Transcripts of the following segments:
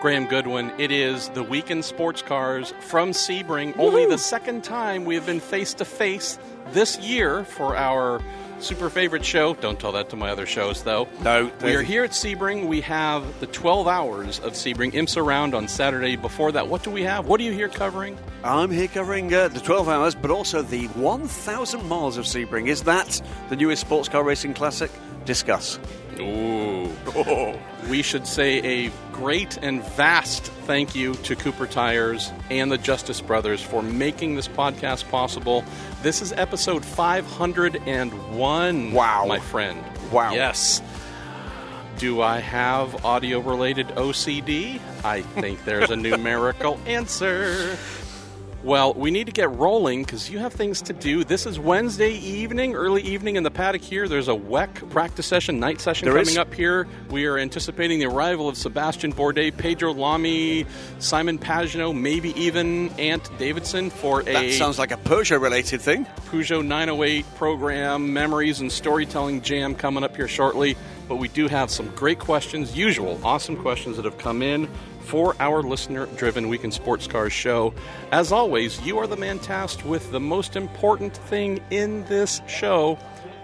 Graham Goodwin. It is the Week In Sports Cars from Sebring. Only the second time we have been face to face this year for our super favorite show. Don't tell that to my other shows, though. No, We are here at Sebring. We have the 12 hours of Sebring IMSA round on Saturday. Before that, what do we have? What are you here covering? I'm here covering uh, the 12 hours, but also the 1,000 miles of Sebring. Is that the newest sports car racing classic? Discuss. Ooh. We should say a great and vast thank you to Cooper Tires and the Justice Brothers for making this podcast possible. This is episode 501. Wow. My friend. Wow. Yes. Do I have audio related OCD? I think there's a numerical answer. Well, we need to get rolling because you have things to do. This is Wednesday evening, early evening in the paddock here. There's a WEC practice session, night session There coming is. up here. We are anticipating the arrival of Sebastien Bourdais, Pedro Lamy, Simon Pagenaud, maybe even Ant Davidson for That a That sounds like a Peugeot related thing. Peugeot 908 program, memories and storytelling jam coming up here shortly. But we do have some great questions, usual awesome questions that have come in for our listener driven Week In Sports Cars show. As always, you are the man tasked with the most important thing in this show.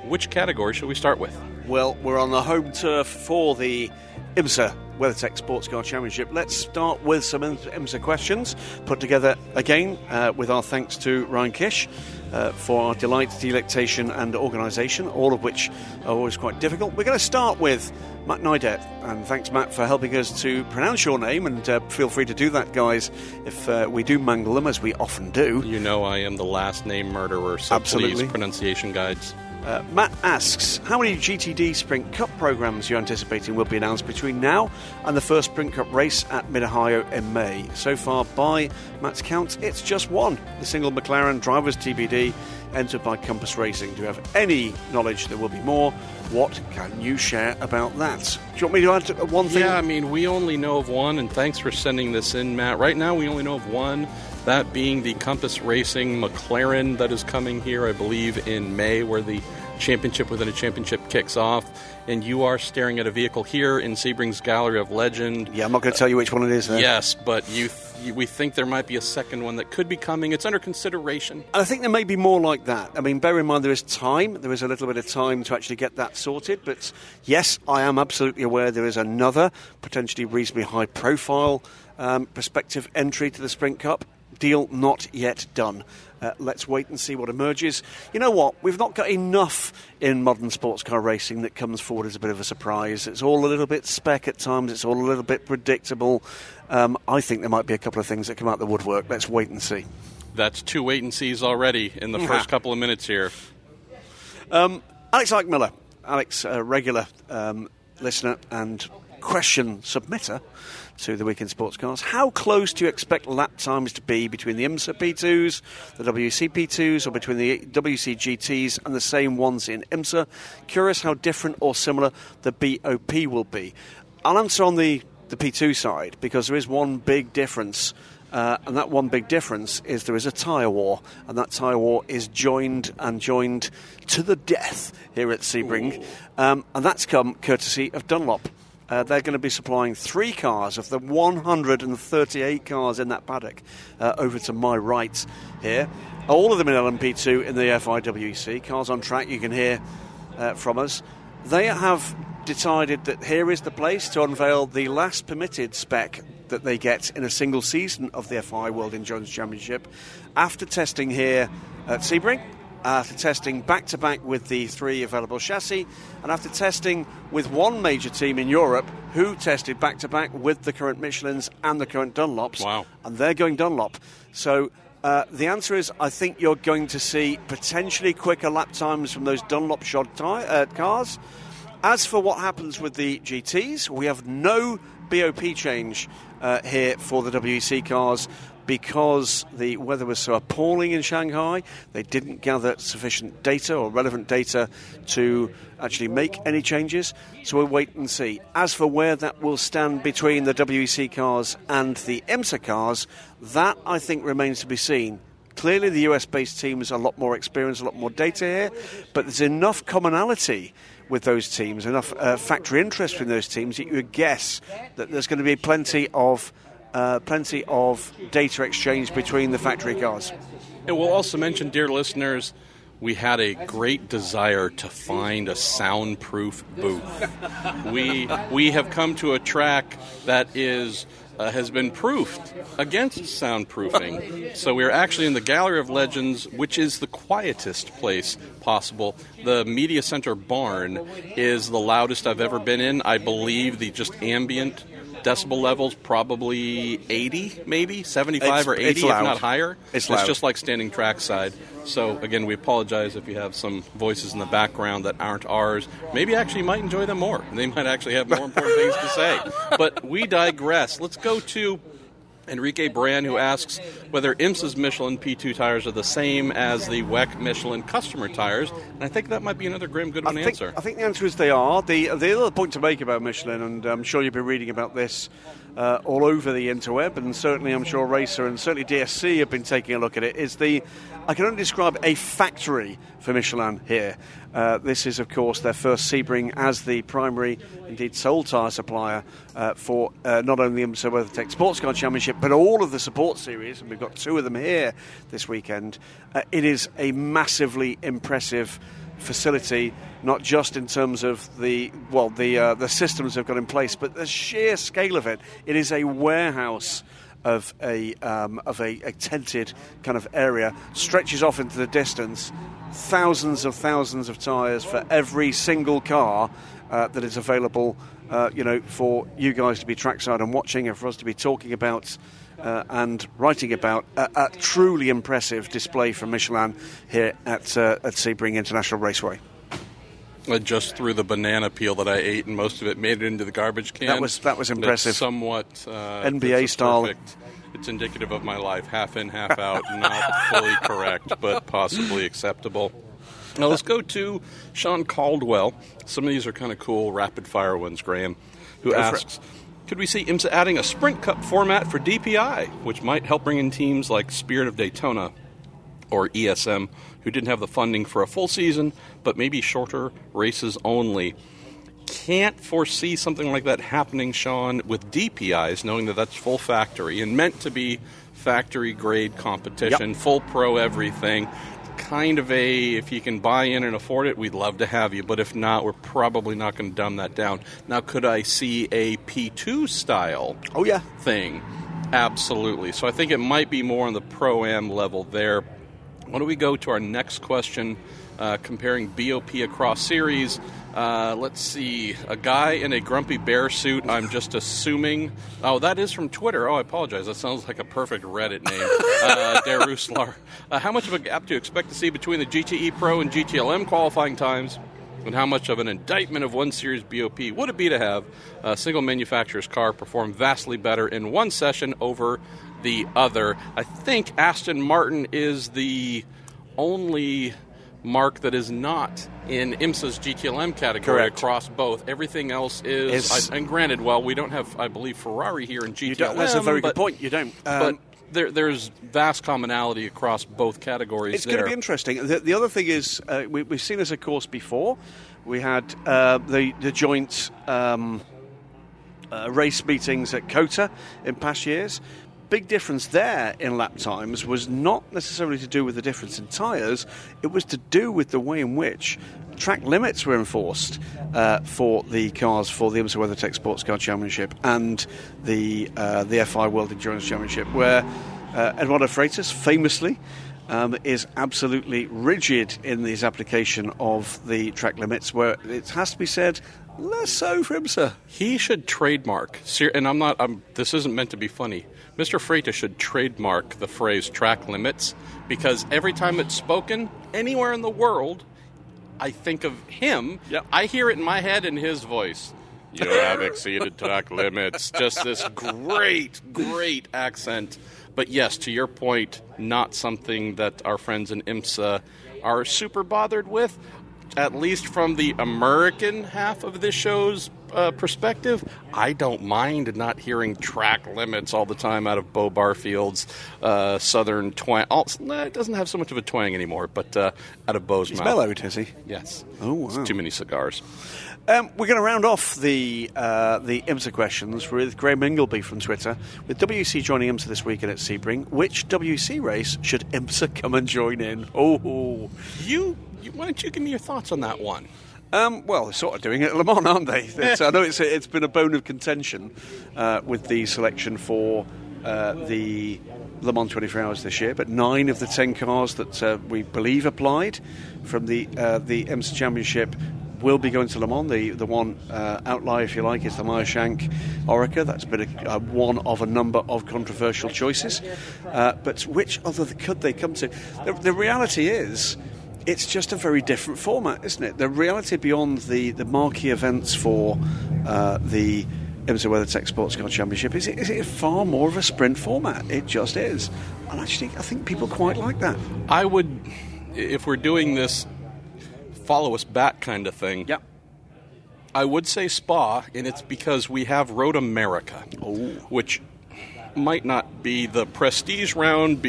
Which category should we start with? Well, we're on the home turf for the IMSA WeatherTech Sports Car Championship. Let's start with some IMSA questions put together again uh, with our thanks to Ryan Kish uh, for our delight, delectation, and organisation, all of which are always quite difficult. We're going to start with Matt Neidet, and thanks, Matt, for helping us to pronounce your name. And uh, feel free to do that, guys, if uh, we do mangle them, as we often do. You know I am the last name murderer, so Absolutely. please pronunciation guides. Uh, Matt asks, how many GTD Sprint Cup programs you're anticipating will be announced between now and the first Sprint Cup race at Mid Ohio in May? So far, by Matt's count, it's just one. The single McLaren Drivers TBD entered by Compass Racing. Do you have any knowledge there will be more? What can you share about that? Do you want me to add one thing? Yeah, I mean, we only know of one, and thanks for sending this in, Matt. Right now, we only know of one, that being the Compass Racing McLaren that is coming here, I believe, in May, where the championship within a championship kicks off. And you are staring at a vehicle here in Sebring's Gallery of Legend. Yeah, I'm not going to tell you which one it is. There. Yes, but you, you, we think there might be a second one that could be coming. It's under consideration. And I think there may be more like that. I mean, bear in mind there is time. There is a little bit of time to actually get that sorted. But yes, I am absolutely aware there is another potentially reasonably high profile um, prospective entry to the Sprint Cup. Deal not yet done. Uh, let's wait and see what emerges. You know what? We've not got enough in modern sports car racing that comes forward as a bit of a surprise. It's all a little bit spec at times, it's all a little bit predictable. Um, I think there might be a couple of things that come out the woodwork. Let's wait and see. That's two wait and sees already in the Yeah. first couple of minutes here. Um, Alex Ike Miller, Alex, a regular um, listener and question submitter to the Week In Sports Cars. How close do you expect lap times to be between the IMSA P2s, the WCP P2s, or between the WCGTs and the same ones in IMSA? Curious how different or similar the BOP will be. I'll answer on the, the P2 side because there is one big difference. Uh, and that one big difference is there is a tyre war, and that tyre war is joined and joined to the death here at Sebring, um, and that's come courtesy of Dunlop. Uh, they're going to be supplying three cars of the 138 cars in that paddock uh, over to my right here. All of them in LMP2 in the FIWC. Cars on track, you can hear uh, from us. They have decided that here is the place to unveil the last permitted spec that they get in a single season of the FIA World Endurance Championship. After testing here at Sebring, after testing back to back with the three available chassis, and after testing with one major team in Europe who tested back to back with the current Michelins and the current Dunlops. Wow. And they're going Dunlop. So uh, the answer is I think you're going to see potentially quicker lap times from those Dunlop shod uh, cars. As for what happens with the GTs, we have no BOP change uh, here for the WEC cars because the weather was so appalling in Shanghai. They didn't gather sufficient data or relevant data to actually make any changes. So we'll wait and see. As for where that will stand between the WEC cars and the IMSA cars, that I think remains to be seen. clearly the US based team are a lot more experience, a lot more data here, but there's enough commonality with those teams, enough uh, factory interest in those teams that you would guess that there's going to be plenty of uh, plenty of data exchange between the factory cars. And we'll also mention, dear listeners, we had a great desire to find a soundproof booth. we we have come to a track that is uh, has been proofed against soundproofing. so we're actually in the Gallery of Legends, which is the quietest place possible. The Media Center barn is the loudest I've ever been in. I believe the just ambient decibel levels probably 80 maybe? 75 It's- or 80 it's if not higher? It's loud. it's just like standing trackside. So again we apologize if you have some voices in the background that aren't ours. Maybe actually you might enjoy them more. They might actually have more important things to say. But we digress. Let's go to Enrique Brand, who asks whether IMSA's Michelin P2 tires are the same as the WEC Michelin customer tires. And I think that might be another Graham Goodwin I think, answer. I think the answer is they are. The, the other point to make about Michelin, and I'm sure you've been reading about this uh, all over the interweb, and certainly I'm sure Racer and certainly DSC have been taking a look at it, is the, I can only describe a factory for Michelin here. Uh, this is, of course, their first Sebring as the primary, indeed sole tyre supplier uh, for uh, not only the IMSA WeatherTech Sports Car Championship, but all of the support series, and we've got two of them here this weekend. Uh, it is a massively impressive facility, not just in terms of the well the uh, the systems they've got in place, but the sheer scale of it. It is a warehouse of a um, of a, a tented kind of area, stretches off into the distance, thousands of thousands of tyres for every single car uh, that is available. Uh, you know, for you guys to be trackside and watching, and for us to be talking about uh, and writing about a, a truly impressive display from Michelin here at uh, at Sebring International Raceway. I just threw the banana peel that I ate, and most of it made it into the garbage can. That was- that was impressive. somewhat uh, NBA it's style. perfect- It's indicative of my life, half in, half out. Not fully correct, but possibly acceptable. Now let's go to Sean Caldwell. Some of these are kind of cool, rapid fire ones. Graham, who Go asks. Could we see IMSA adding a Sprint Cup format for DPI, which might help bring in teams like Spirit of Daytona or ESM, who didn't have the funding for a full season, but maybe shorter races only. Can't foresee something like that happening, Sean, with DPIs, knowing that that's full factory and meant to be factory grade competition, Yep. full pro everything. Kind of a, if you can buy in and afford it, we'd love to have you, but if not, we're probably not going to dumb that down. Now, could I see a P2 style Oh yeah, thing. Absolutely. So I think it might be more on the pro am level there. Why don't we go to our next question, uh, comparing BOP across series? Uh, let's see. A guy in a grumpy bear suit, I'm just assuming. Oh, that is from Twitter. Oh, I apologize. That sounds like a perfect Reddit name. Uh, Daruslar. Uh, how much of a gap do you expect to see between the GTE Pro and GTLM qualifying times? And how much of an indictment of one series BOP would it be to have a single manufacturer's car perform vastly better in one session over the other? I think Aston Martin is the only marque that is not in IMSA's GTLM category Correct. across both. Everything else is, Is- I, and granted, well, we don't have, I believe, Ferrari here in GTLM. that's a very but, good point. You don't. Um, but there, there's vast commonality across both categories. It's there. going to be interesting. The, the other thing is, uh, we, we've seen this, of course, before. We had uh, the the joint um, uh, race meetings at COTA in past years. Big difference there in lap times was not necessarily to do with the difference in tyres. It was to do with the way in which track limits were enforced uh, for the cars for the IMSA WeatherTech Sports Car Championship and the uh, the FIA World Endurance Championship, where uh, Eduardo Freitas famously um, is absolutely rigid in his application of the track limits, where it has to be said, less so for IMSA. He should trademark, and I'm not. I'm, this isn't meant to be funny. Mr. Freitas should trademark the phrase "track limits" because every time it's spoken anywhere in the world, I think of him. Yep. I hear it in my head in his voice. You have exceeded track limits. Just this great, great accent. But yes, to your point, not something that our friends in IMSA are super bothered with. At least from the American half of the show's uh, perspective, I don't mind not hearing track limits all the time out of Beaux Barfield's uh, Southern twang. All, nah, it doesn't have so much of a twang anymore, but uh, out of Beaux's He's mouth. mellowed, is he? Yes. Oh, wow. It's too many cigars. Um, we're going to round off the uh, the IMSA questions with Graham Ingleby from Twitter. With WC joining IMSA this weekend at Sebring, which WC race should IMSA come and join in? Oh, You, you, why don't you give me your thoughts on that one? Um, well, they're sort of doing it at Le Mans, aren't they? It's- I know it's it's been a bone of contention uh, with the selection for uh, the Le Mans 24 Hours this year, but nine of the ten cars that uh, we believe applied from the uh, the IMSA Championship will be going to Le Mans. The the one uh, outlier, if you like, is the Meyershank Acura. That's been a, uh, one of a number of controversial choices. Uh, but which other could they come to? The, the reality is. It's just a very different format, isn't it? The reality beyond the, the marquee events for uh, the IMSA WeatherTech Sports Car Championship is it, is it far more of a sprint format. It just is. And actually, I think people quite like that. I would, if we're doing this follow us back kind of thing, Yeah. I would say Spa, and it's because we have Road America, which might not be the prestige round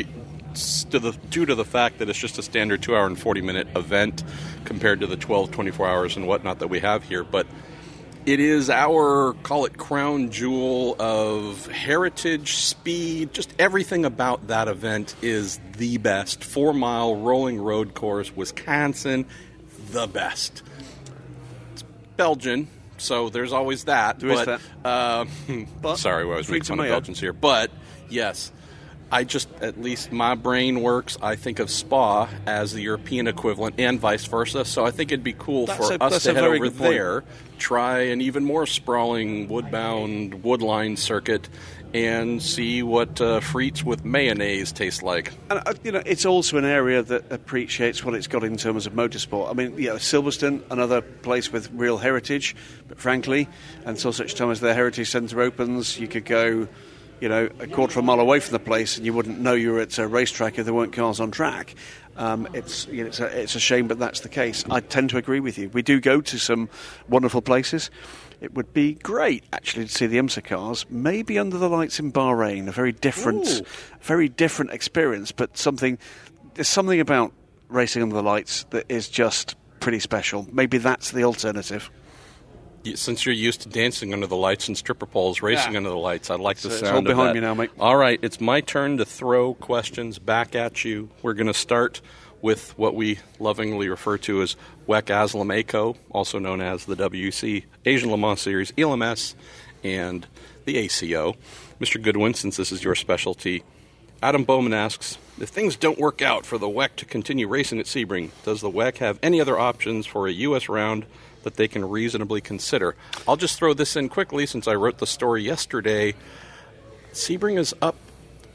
to the, due to the fact that it's just a standard two hour and 40 minute event compared to the 12, 24 hours and whatnot that we have here. But it is our, call it crown jewel of heritage, speed, just everything about that event is the best. Four mile rolling road course, Wisconsin, the best. It's Belgian, so there's always that. There but, that. Uh, But sorry, I was reading of tomato. Belgians here, but yes, I just at least my brain works. I think of Spa as the European equivalent, and vice versa. So I think it'd be cool That's for a- us to head over there, try an even more sprawling woodbound woodline circuit, and see what uh, frites with mayonnaise taste like. And uh, you know, it's also an area that appreciates what it's got in terms of motorsport. I mean, yeah, Silverstone, another place with real heritage, but frankly, until such time as their heritage centre opens, you could go, you know, a quarter of a mile away from the place, and you wouldn't know you were at a racetrack if there weren't cars on track. Um, it's you know, it's a, it's a shame, but that's the case. I tend to agree with you. We do go to some wonderful places. It would be great, actually, to see the IMSA cars, maybe under the lights in Bahrain. A very different, Ooh. very different experience, but something. There's something about racing under the lights that is just pretty special. Maybe that's the alternative. Since you're used to dancing under the lights and stripper poles, racing Yeah. under the lights, I like the So sound of behind that. me now, mate. All right, it's my turn to throw questions back at you. We're going to start with what we lovingly refer to as WEC Aslam ACO, also known as the WC Asian Le Mans Series ELMS, and the ACO. Mr. Goodwin, since this is your specialty, Adam Bowman asks If things don't work out for the WEC to continue racing at Sebring, does the WEC have any other options for a U.S. round that they can reasonably consider? I'll just throw this in quickly since I wrote the story yesterday. Sebring is up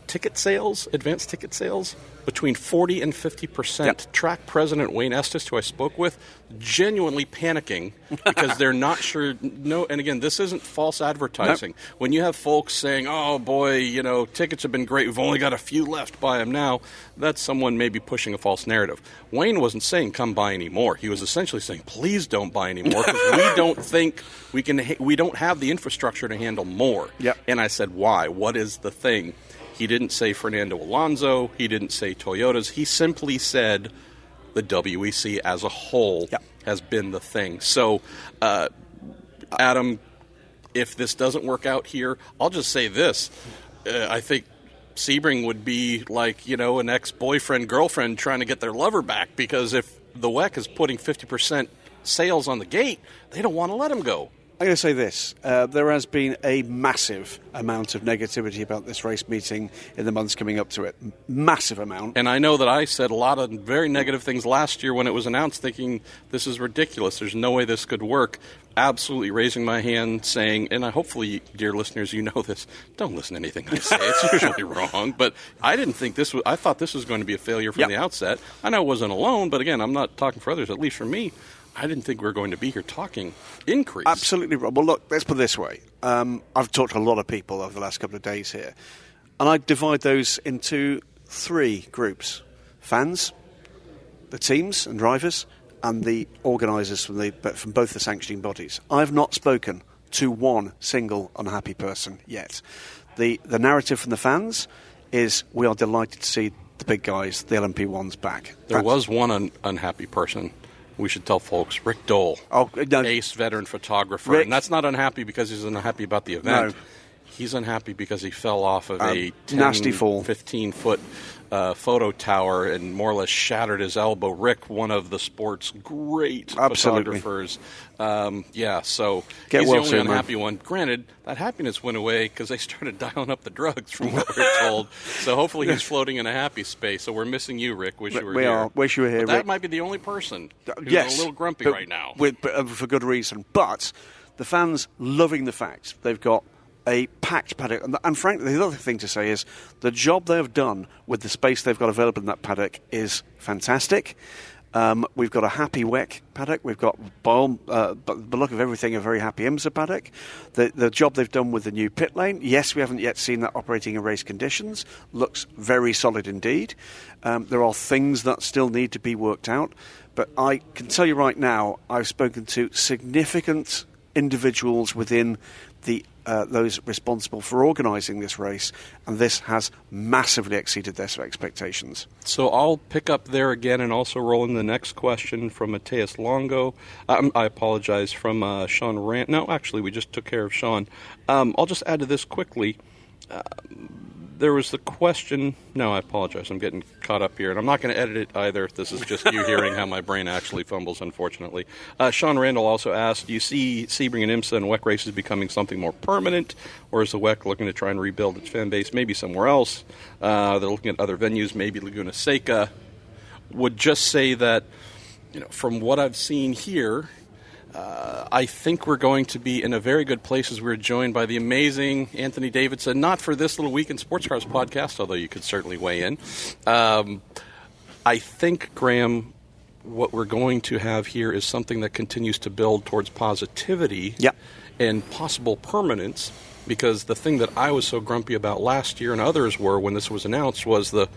ticket sales, advanced ticket sales, between 40 and 50 percent. Yep. Track president Wayne Estes, who I spoke with, genuinely panicking because they're not sure. No, and again, this isn't false advertising. When you have folks saying, "Oh boy, you know, tickets have been great. We've only got a few left. Buy them now," that's someone maybe pushing a false narrative. Wayne wasn't saying, "Come buy any more." He was essentially saying, "Please don't buy any more because we don't think we can. Ha- we don't have the infrastructure to handle more." Yep. And I said, "Why? What is the thing?" He didn't say Fernando Alonso. He didn't say Toyotas. He simply said the WEC as a whole Yep. has been the thing. So, uh, Adam, if this doesn't work out here, I'll just say this. Uh, I think Sebring would be like, you know, an ex boyfriend, girlfriend trying to get their lover back because if the WEC is putting 50% sales on the gate, they don't want to let him go. I'm going to say this. Uh, there has been a massive amount of negativity about this race meeting in the months coming up to it. Massive amount. And I know that I said a lot of very negative things last year when it was announced, thinking this is ridiculous. There's no way this could work. Absolutely raising my hand, saying, and I hopefully, dear listeners, you know this. Don't listen to anything I say; it's usually wrong. But I didn't think this was. I thought this was going to be a failure from Yep. the outset. I know I wasn't alone, but again, I'm not talking for others. At least for me, I didn't think we were going to be here talking increase. Absolutely, Rob. Well, look, let's put it this way. Um, I've talked to a lot of people over the last couple of days here, and I divide those into three groups fans, the teams and drivers, and the organisers from, the, but from both the sanctioning bodies. I've not spoken to one single unhappy person yet. The, the narrative from the fans is we are delighted to see the big guys, the LMP1s, back. There That's- was one un- unhappy person. We should tell folks Rick Dole, Oh, uh, no. ace veteran photographer, Rick- and that's not unhappy because he's unhappy about the event. No. He's unhappy because he fell off of Um, a 10, nasty fall. 15 foot uh, photo tower and more or less shattered his elbow. Rick, one of the sport's great Absolutely. photographers. Um, yeah, so Get he's well the only soon, man. unhappy one. Granted, that happiness went away because they started dialing up the drugs, from what we're told. So hopefully he's floating in a happy space. So we're missing you, Rick. Wish you were here. We here. are. Wish you were here, But that might be the only person who's yes, a little grumpy right now. with, but, uh, for good reason. But the fans loving the fact they've got a packed paddock, and, and frankly, the other thing to say is the job they have done with the space they've got available in that paddock is fantastic. Um, we've got a happy WEC paddock. We've got, by uh, the look of everything, a very happy IMSA paddock. The, the job they've done with the new pit lane, yes, we haven't yet seen that operating in race conditions. Looks very solid indeed. Um, there are things that still need to be worked out. But I can tell you right now, I've spoken to significant individuals within the uh, those responsible for organising this race, and this has massively exceeded their expectations. So I'll pick up there again and also roll in the next question from Mateus Longo. Um, I apologize from uh, Sean Rant. No, actually, we just took care of Sean. Um, I'll just add to this quickly. Uh, there was the question. No, I apologize. I'm getting caught up here, and I'm not going to edit it either. This is just you hearing how my brain actually fumbles, unfortunately. Uh, Sean Randall also asked Do you see Sebring and IMSA and WEC races becoming something more permanent, or is the WEC looking to try and rebuild its fan base maybe somewhere else? Uh, they're looking at other venues, maybe Laguna Seca. Would just say that, you know, from what I've seen here, uh, I think we're going to be in a very good place as we're joined by the amazing Anthony Davidson, not for this little Week in Sports Cars podcast, although you could certainly weigh in. Um, I think, Graham, what we're going to have here is something that continues to build towards positivity Yep. and possible permanence. Because the thing that I was so grumpy about last year and others were when this was announced was the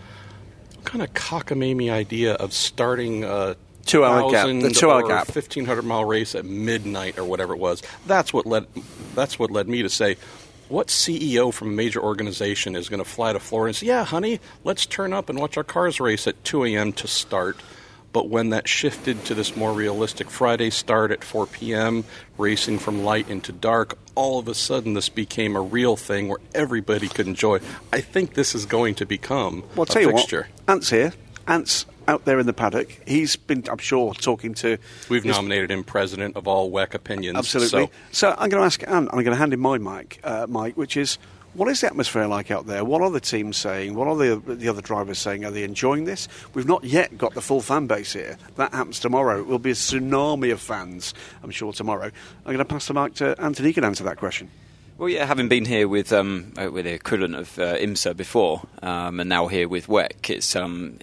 kind of cockamamie idea of starting a Two-hour gap, the 1,000 two-hour gap. 1500 mile race at midnight or whatever it was. That's what led. That's what led me to say, what CEO from a major organization is going to fly to Florida and say, "Yeah, honey, let's turn up and watch our cars race at 2 a.m. to start." But when that shifted to this more realistic Friday start at 4 p.m., racing from light into dark, all of a sudden this became a real thing where everybody could enjoy. I think this is going to become Well, I'll a tell you fixture. what, Ant's here. Ant's out there in the paddock. He's been, I'm sure, talking to. We've his- nominated him president of all WEC opinions. Absolutely. So So, I'm going to ask and I'm going to hand him my mic, uh, Mike, which is what is the atmosphere like out there? What are the teams saying? What are the, the other drivers saying? Are they enjoying this? We've not yet got the full fan base here. That happens tomorrow. It will be a tsunami of fans, I'm sure, tomorrow. I'm going to pass the mic to Anthony. He can answer that question. Well, yeah, having been here with um, uh, with the equivalent of uh, IMSA before, um, and now here with WEC, it's um,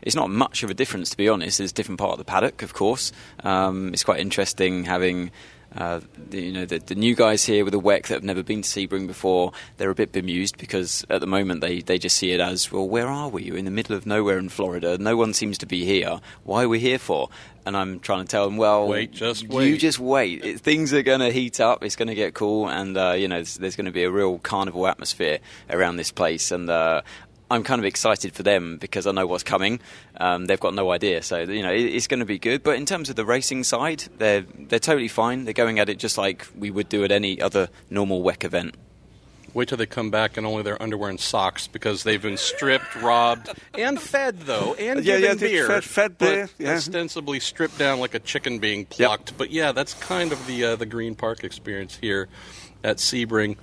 it's not much of a difference to be honest. It's a different part of the paddock, of course. Um, it's quite interesting having. Uh, the, you know the, the new guys here with the WEC that have never been to Sebring before, they're a bit bemused because at the moment they, they just see it as well. Where are we? You're in the middle of nowhere in Florida. No one seems to be here. Why are we here for? And I'm trying to tell them, well, Wait, just You just wait. It, things are going to heat up. It's going to get cool, and uh, you know, there's, there's going to be a real carnival atmosphere around this place. And uh, I'm kind of excited for them because I know what's coming. Um, they've got no idea, so you know, it, it's going to be good. But in terms of the racing side, they're they're totally fine. They're going at it just like we would do at any other normal WEC event. Wait till they come back in only their underwear and socks because they've been stripped, robbed, and fed though, and Yeah, given yeah, beer. fed- fed beer, yeah. ostensibly stripped down like a chicken being plucked. But yeah, that's kind of the uh, the Green Park experience here at Sebring.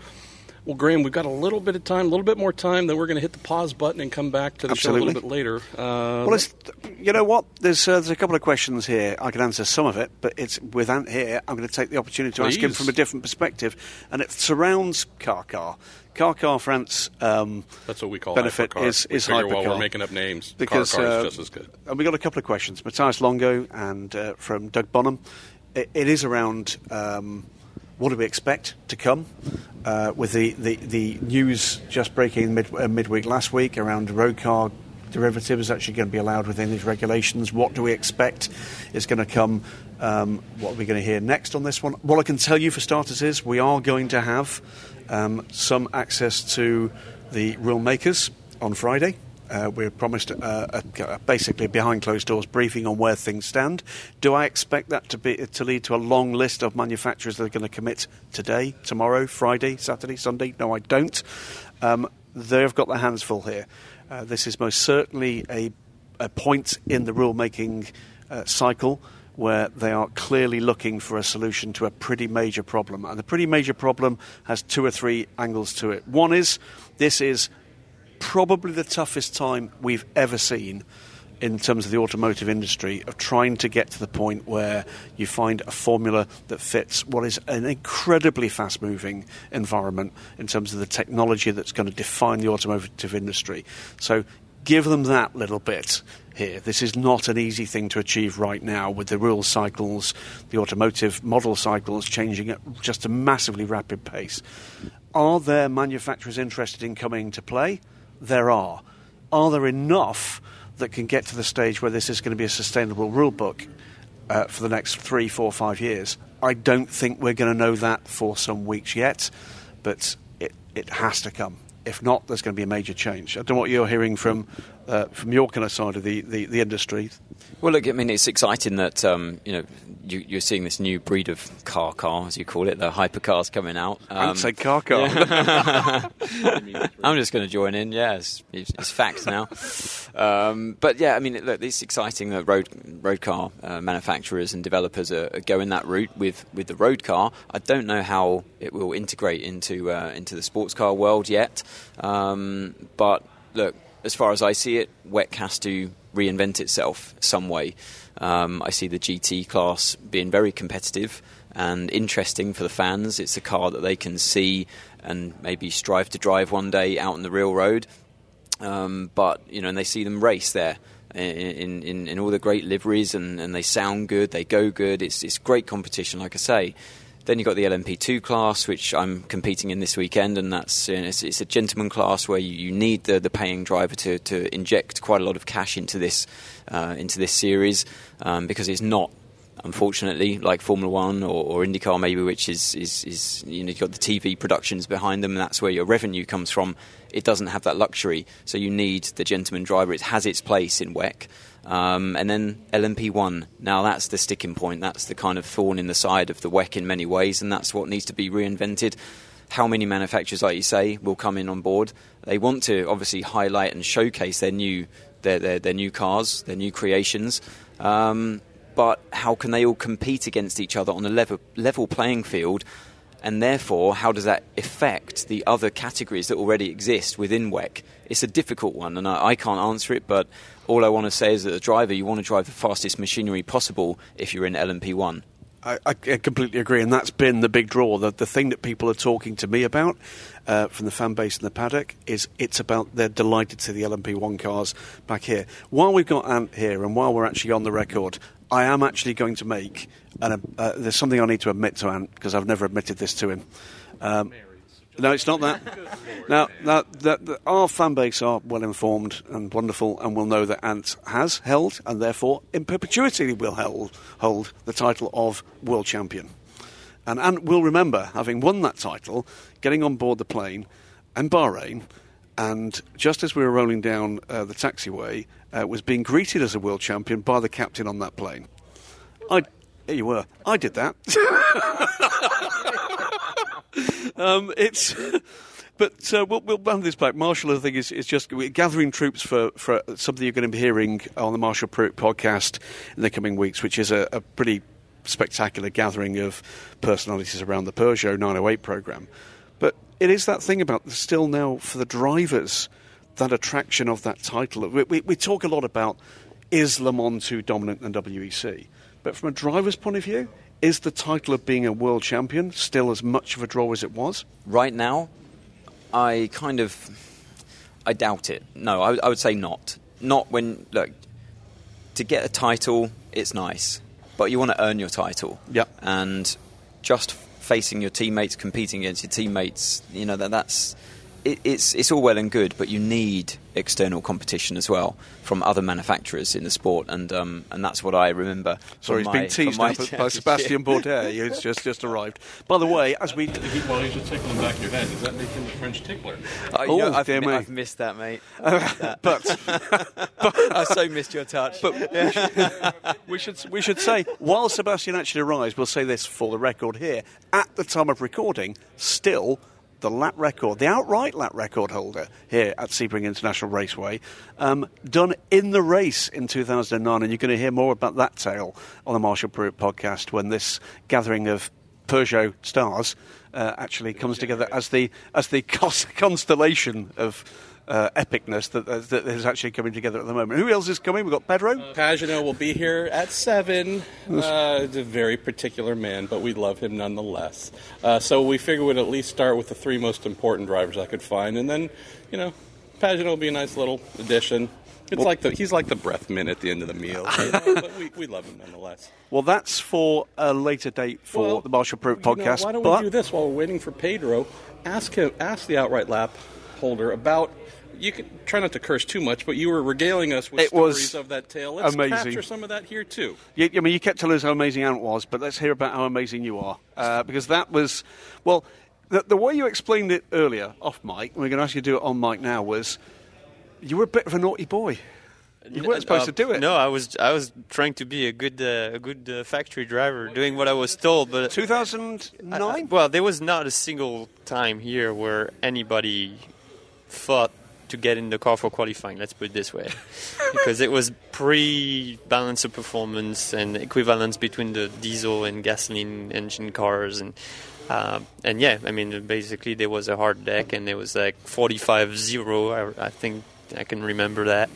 Well, Graham, we've got a little bit of time, a little bit more time. Then we're going to hit the pause button and come back to the show a little bit later. Uh, Well, it's, you know what? There's uh, there's a couple of questions here. I can answer some of it, but it's with Ant here. I'm going to take the opportunity to ask him from a different perspective, and it surrounds car car. Car car France. Um, that's what we call benefit hypercar. is- We is figure while we're making up names. because car car uh, is just as good. And we got a couple of questions. Matthias Longo and uh, from Doug Bonham. It, it is around um, what do we expect to come uh, with the, the, the news just breaking mid, uh, midweek last week around road car derivatives actually going to be allowed within these regulations. What do we expect is going to come Um, what are we going to hear next on this one? What I can tell you for starters is we are going to have um, some access to the rule makers on Friday. Uh, we're promised uh, a, a basically behind closed doors briefing on where things stand. Do I expect that to be to lead to a long list of manufacturers that are going to commit today, tomorrow, Friday, Saturday, Sunday? No, I don't. Um, they've got their hands full here. Uh, this is most certainly a, a point in the rulemaking uh, cycle where they are clearly looking for a solution to a pretty major problem. And the pretty major problem has two or three angles to it. One is this is probably the toughest time we've ever seen in terms of the automotive industry of trying to get to the point where you find a formula that fits what is an incredibly fast moving environment in terms of the technology that's going to define the automotive industry. So give them that little bit here. This is not an easy thing to achieve right now with the rule cycles, the automotive model cycles changing at just a massively rapid pace. Are there manufacturers interested in coming to play? There are. Are there enough that can get to the stage where this is going to be a sustainable rule book uh, for the next three, four, five years? I don't think we're going to know that for some weeks yet, but it, it has to come. If not, there's going to be a major change. I don't know what you're hearing from uh, from your kind of side of the, the, the, industry. Well, look, I mean, it's exciting that um, you know you, are seeing this new breed of car car, as you call it, the hypercars coming out. Um, I say car car. Yeah. I'm just going to join in. Yeah, it's, it's fact now. Um, but yeah, I mean, look, it's exciting that road road car uh, manufacturers and developers are, are, going that route with, with the road car. I don't know how it will integrate into uh, into the sports car world yet, um, but look as far as I see it, WEC has to reinvent itself some way. Um, I see the GT class being very competitive and interesting for the fans. It's a car that they can see and maybe strive to drive one day out on the real road. Um, but you know, and they see them race there in in, in all the great liveries, and, and they sound good, they go good. It's it's great competition, like I say. Then you've got the LMP2 class, which I'm competing in this weekend, and that's you know, it's, it's, a gentleman class where you, you, need the, the paying driver to, to inject quite a lot of cash into this uh, into this series um, because it's not unfortunately, like Formula One or, or IndyCar, maybe, which is, is, is, you know, you've got the TV productions behind them, and that's where your revenue comes from. It doesn't have that luxury, so you need the gentleman driver. It has its place in WEC. Um, and then LMP1. Now that's the sticking point. That's the kind of thorn in the side of the WEC in many ways, and that's what needs to be reinvented. How many manufacturers, like you say, will come in on board? They want to obviously highlight and showcase their new their their, their new cars, their new creations. Um, but how can they all compete against each other on a level level playing field? And therefore, how does that affect the other categories that already exist within WEC? It's a difficult one, and I, I can't answer it. But all I want to say is that the driver, you want to drive the fastest machinery possible if you're in LMP1. I, I, completely agree, and that's been the big draw. The, the thing that people are talking to me about uh, from the fan base in the paddock is it's about they're delighted to see the LMP1 cars back here. While we've got Ant here, and while we're actually on the record, I am actually going to make, and uh, there's something I need to admit to Ant because I've never admitted this to him. Um, no, it's not that. now, that, our fan base are well informed and wonderful, and will know that Ant has held, and therefore in perpetuity will hold, hold the title of world champion. And Ant will remember having won that title, getting on board the plane in Bahrain, and just as we were rolling down uh, the taxiway, uh, was being greeted as a world champion by the captain on that plane. I, there you were. I did that. um, it's. But uh, we'll, we'll this back. Marshall, I think, is, is just gathering troops for, for something you're going to be hearing on the Marshall Pruett podcast in the coming weeks, which is a, a pretty spectacular gathering of personalities around the Peugeot 908 program. But it is that thing about still now for the drivers, that attraction of that title. We, we, we talk a lot about is Le Mans too dominant than WEC? But from a driver's point of view, is the title of being a world champion still as much of a draw as it was? Right now, I kind of, I doubt it. No, I, I would say not. Not when look to get a title, it's nice, but you want to earn your title. Yeah, and just facing your teammates, competing against your teammates, you know that that's it, it's it's all well and good, but you need external competition as well from other manufacturers in the sport, and um, and that's what I remember. Sorry, from he's my, been teased from my up by Sebastien Bourdais, who's just just arrived. By the way, as we While he's just tickling the back of your head, does that make him a French tickler? Oh, you know, Oh, I've, dear mi- me. I've missed that, mate. but I so missed your touch. we should we should say while Sebastien actually arrives, we'll say this for the record here. At the time of recording, still the lap record, the outright lap record holder here at Sebring International Raceway, um, done in the race in 2009, and you're going to hear more about that tale on the Marshall Pruett podcast when this gathering of Peugeot stars uh, actually comes together as the as the constellation of. Uh, epicness that, uh, that is actually coming together at the moment. Who else is coming? We've got Pedro. Pagenaud will be here at 7. Uh, he's a very particular man, but we love him nonetheless. Uh, so we figured we'd at least start with the three most important drivers I could find, and then, you know, Pagenaud will be a nice little addition. It's like the, he's like the breath mint at the end of the meal, you know, but we, we love him nonetheless. Well, that's for a later date for Well, the Marshall Pruett you know, podcast. why don't but we do this while we're waiting for Pedro? Ask him, ask the outright lap holder about. You can try not to curse too much, but you were regaling us with It was stories of that tale. Let's amazing. capture some of that here too. You, I mean, you kept telling us how amazing Ant was, but let's hear about how amazing you are. Uh, because that was, well, the, the way you explained it earlier off mic, and we're going to ask you to do it on mic now, was you were a bit of a naughty boy. You weren't supposed Uh, to do it. No, I was I was trying to be a good uh, a good uh, factory driver, doing what I was told. But 2009? I- I- well, there was not a single time here where anybody fought to get in the car for qualifying. Let's put it this way, because it was pre-balance of performance and equivalence between the diesel and gasoline engine cars and. Uh, and yeah, I mean, basically there was a hard deck, and it was like 45-0. I, I think I can remember that.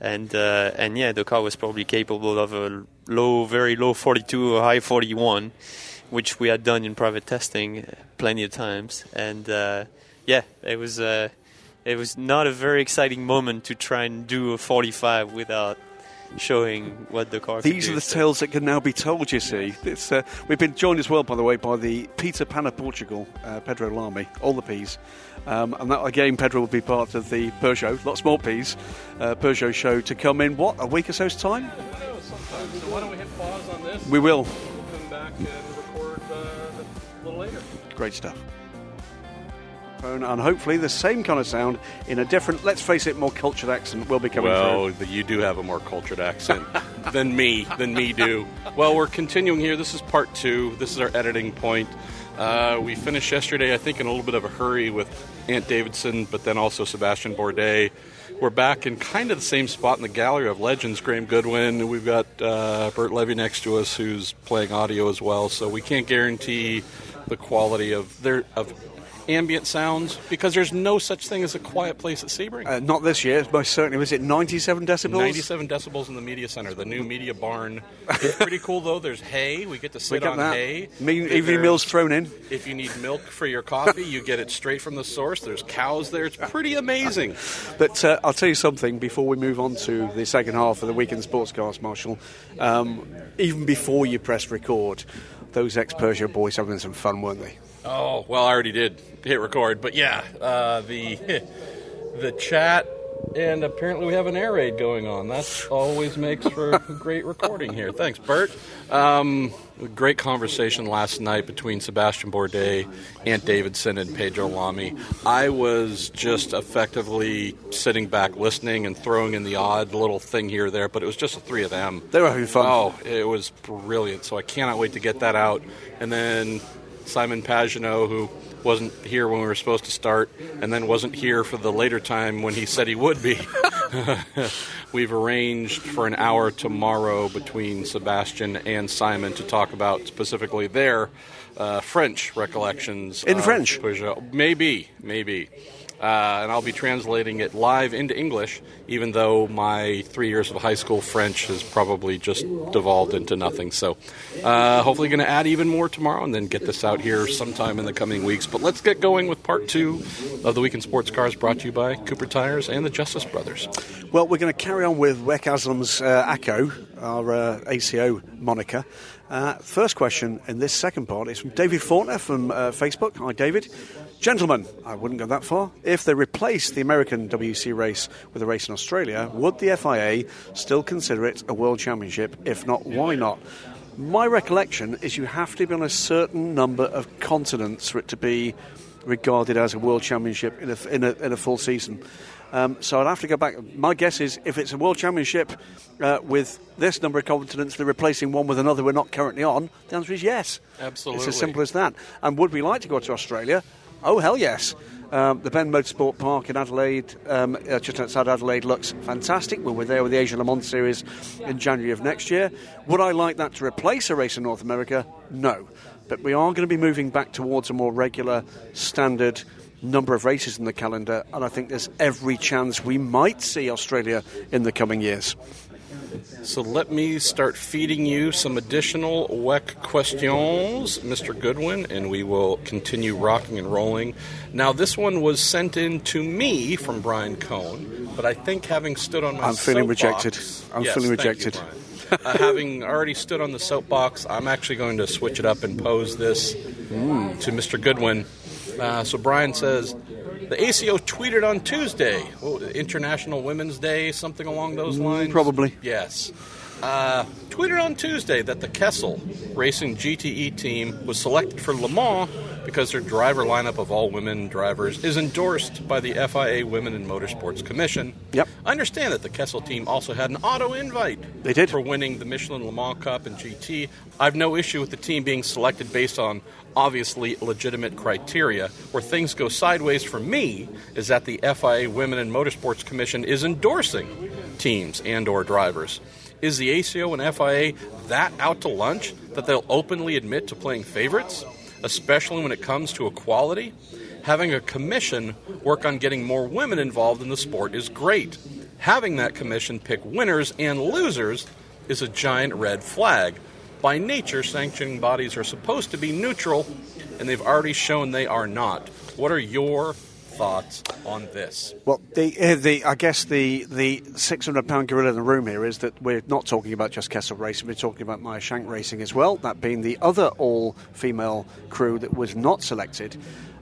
And uh, and yeah, the car was probably capable of a low, very low 42 or high 41, which we had done in private testing plenty of times. And uh, yeah, it was uh, it was not a very exciting moment to try and do a 45 without showing what the car. could These do, are the so- tales that can now be told, you see. It's, uh, we've been joined as well, by the way, by the Peter Panna Portugal, uh, Pedro Lamy, all the peas, Um, and that again, Pedro will be part of the Peugeot, lots more peas, uh, Peugeot show to come in, what, a week or so's time? So why don't we hit pause on this? We will. We'll come back and record uh, a little later. Great stuff. And and hopefully the same kind of sound in a different, let's face it, more cultured accent will be coming Well, through. you do have a more cultured accent than me, than me do. Well, we're continuing here. This is part two. This is our editing point. Uh, we finished yesterday, I think, in a little bit of a hurry with Ant Davidson, but then also Sebastien Bourdais. We're back in kind of the same spot in the gallery of legends. Graham Goodwin. We've got uh, Bert Levy next to us, who's playing audio as well. So we can't guarantee the quality of their of ambient sounds because there's no such thing as a quiet place at Sebring. Uh, not this year, most certainly. Was it 97 decibels? 97 decibels in the media center, the new media barn. It's pretty cool though. There's hay. We get to sit on that. hay. Mean, evening meals thrown in. If you need milk for your coffee, you get it straight from the source. There's cows there. It's pretty amazing. But uh, I'll tell you something before we move on to the second half of the Week In Sports Cars, Marshall. Um, even before you press record, those ex Persia boys having some fun, weren't they? Oh well, I already did hit record, but yeah, uh, the the chat and apparently we have an air raid going on. That always makes for great recording here. Thanks, Bert. Um, great conversation last night between Sebastien Bourdais, Ant Davidson, and Pedro Lamy. I was just effectively sitting back listening and throwing in the odd little thing here or there, but it was just the three of them. They were having fun. Oh, it was brilliant. So I cannot wait to get that out. And then Simon Pagenaud, who wasn't here when we were supposed to start, and then wasn't here for the later time when he said he would be. We've arranged for an hour tomorrow between Sebastien and Simon to talk about specifically their uh, French recollections. In French? Peugeot. Maybe, maybe. Uh, and I'll be translating it live into English, even though my three years of high school French has probably just devolved into nothing. So, uh, hopefully, going to add even more tomorrow and then get this out here sometime in the coming weeks. But let's get going with part two of the Week in Sports Cars brought to you by Cooper Tires and the Justice Brothers. Well, we're going to carry on with Wek Aslam's uh, ACO, our uh, ACO moniker. Uh, first question in this second part is from David Faulkner from uh, Facebook. Hi, David. Gentlemen, I wouldn't go that far. If they replaced the American WC race with a race in Australia, would the FIA still consider it a world championship? If not, why not? My recollection is you have to be on a certain number of continents for it to be regarded as a world championship in a, in a, in a full season. Um, so I'd have to go back. My guess is if it's a world championship uh, with this number of continents, they're replacing one with another we're not currently on. The answer is yes. Absolutely. It's as simple as that. And would we like to go to Australia? Oh, hell yes. Um, the Bend Motorsport Park in Adelaide, um, uh, just outside Adelaide, looks fantastic. We were there with the Asia Le Mans Series in January of next year. Would I like that to replace a race in North America? No. But we are going to be moving back towards a more regular, standard number of races in the calendar, and I think there's every chance we might see Australia in the coming years. So let me start feeding you some additional WEC questions, Mr. Goodwin, and we will continue rocking and rolling. Now, this one was sent in to me from Brian Cohn, but I think having stood on my I'm feeling rejected. I'm Yes, feeling thank you, rejected. Uh, having already stood on the soapbox, I'm actually going to switch it up and pose this to Mr. Goodwin. Uh, so Brian says, the ACO tweeted on Tuesday, oh, International Women's Day, something along those mm, lines. probably. Yes. Uh, tweeted on Tuesday that the Kessel Racing GTE team was selected for Le Mans because their driver lineup of all women drivers is endorsed by the FIA Women in Motorsports Commission. Yep. I understand that the Kessel team also had an auto invite. They did. For winning the Michelin Le Mans Cup and GT. I've no issue with the team being selected based on obviously legitimate criteria. Where things go sideways for me is that the FIA Women in Motorsports Commission is endorsing teams and or drivers. Is the ACO and FIA that out to lunch that they'll openly admit to playing favorites, especially when it comes to equality? Having a commission work on getting more women involved in the sport is great. Having that commission pick winners and losers is a giant red flag. By nature, sanctioning bodies are supposed to be neutral, and they've already shown they are not. What are your thoughts on this? Well, the, uh, the I guess the the 600 pound gorilla in the room here is that we're not talking about just Kessel Racing, we're talking about Meyer Shank Racing as well, that being the other all female crew that was not selected.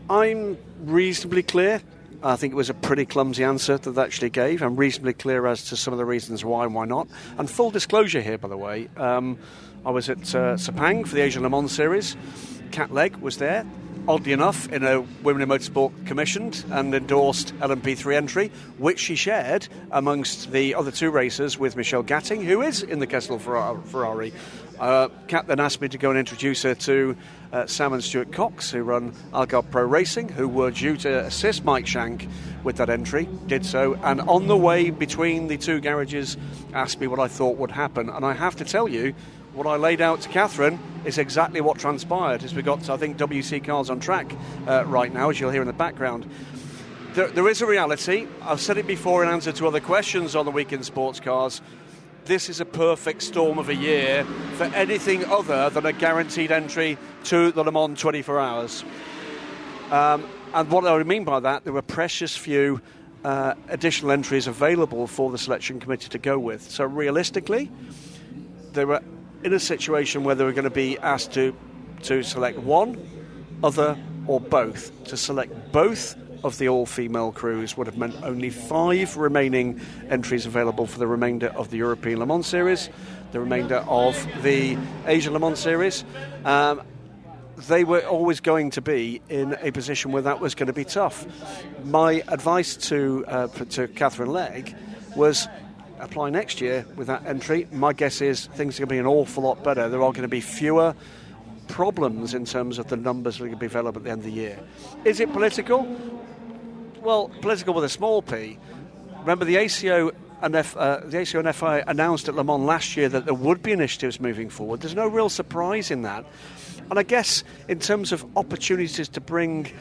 I'm reasonably clear. I think it was a pretty clumsy answer that they actually gave. I'm reasonably clear as to some of the reasons why and why not. And full disclosure here, by the way, um, I was at uh, Sepang for the Asia Le Mans series. Kat Legge was there oddly enough, in a Women in Motorsport commissioned and endorsed LMP3 entry, which she shared amongst the other two racers with Michelle Gatting, who is in the Kessel Ferrari. Uh, Kat then asked me to go and introduce her to uh, Sam and Stuart Cox, who run Algarve Pro Racing, who were due to assist Mike Shank with that entry. Did so, and on the way between the two garages, asked me what I thought would happen. And I have to tell you, what I laid out to Catherine is exactly what transpired. As we got, I think, WEC cars on track uh, right now, as you'll hear in the background. There, there is a reality. I've said it before in answer to other questions on the Week In Sports Cars. This is a perfect storm of a year for anything other than a guaranteed entry to the Le Mans 24 hours. Um, and what I mean by that, there were precious few uh, additional entries available for the selection committee to go with. So realistically, they were in a situation where they were going to be asked to to select one, other, or both. To select both of the all-female crews would have meant only five remaining entries available for the remainder of the European Le Mans Series, the remainder of the Asia Le Mans Series. Um, they were always going to be in a position where that was going to be tough. My advice to uh, to Katherine Legge was apply next year with that entry. My guess is things are going to be an awful lot better. There are going to be fewer problems in terms of the numbers that are going to be available at the end of the year. Is it political? Well, political with a small p. Remember the ACO and F, uh, the ACO and FI announced at Le Mans last year that there would be initiatives moving forward. There's no real surprise in that. And I guess in terms of opportunities to bring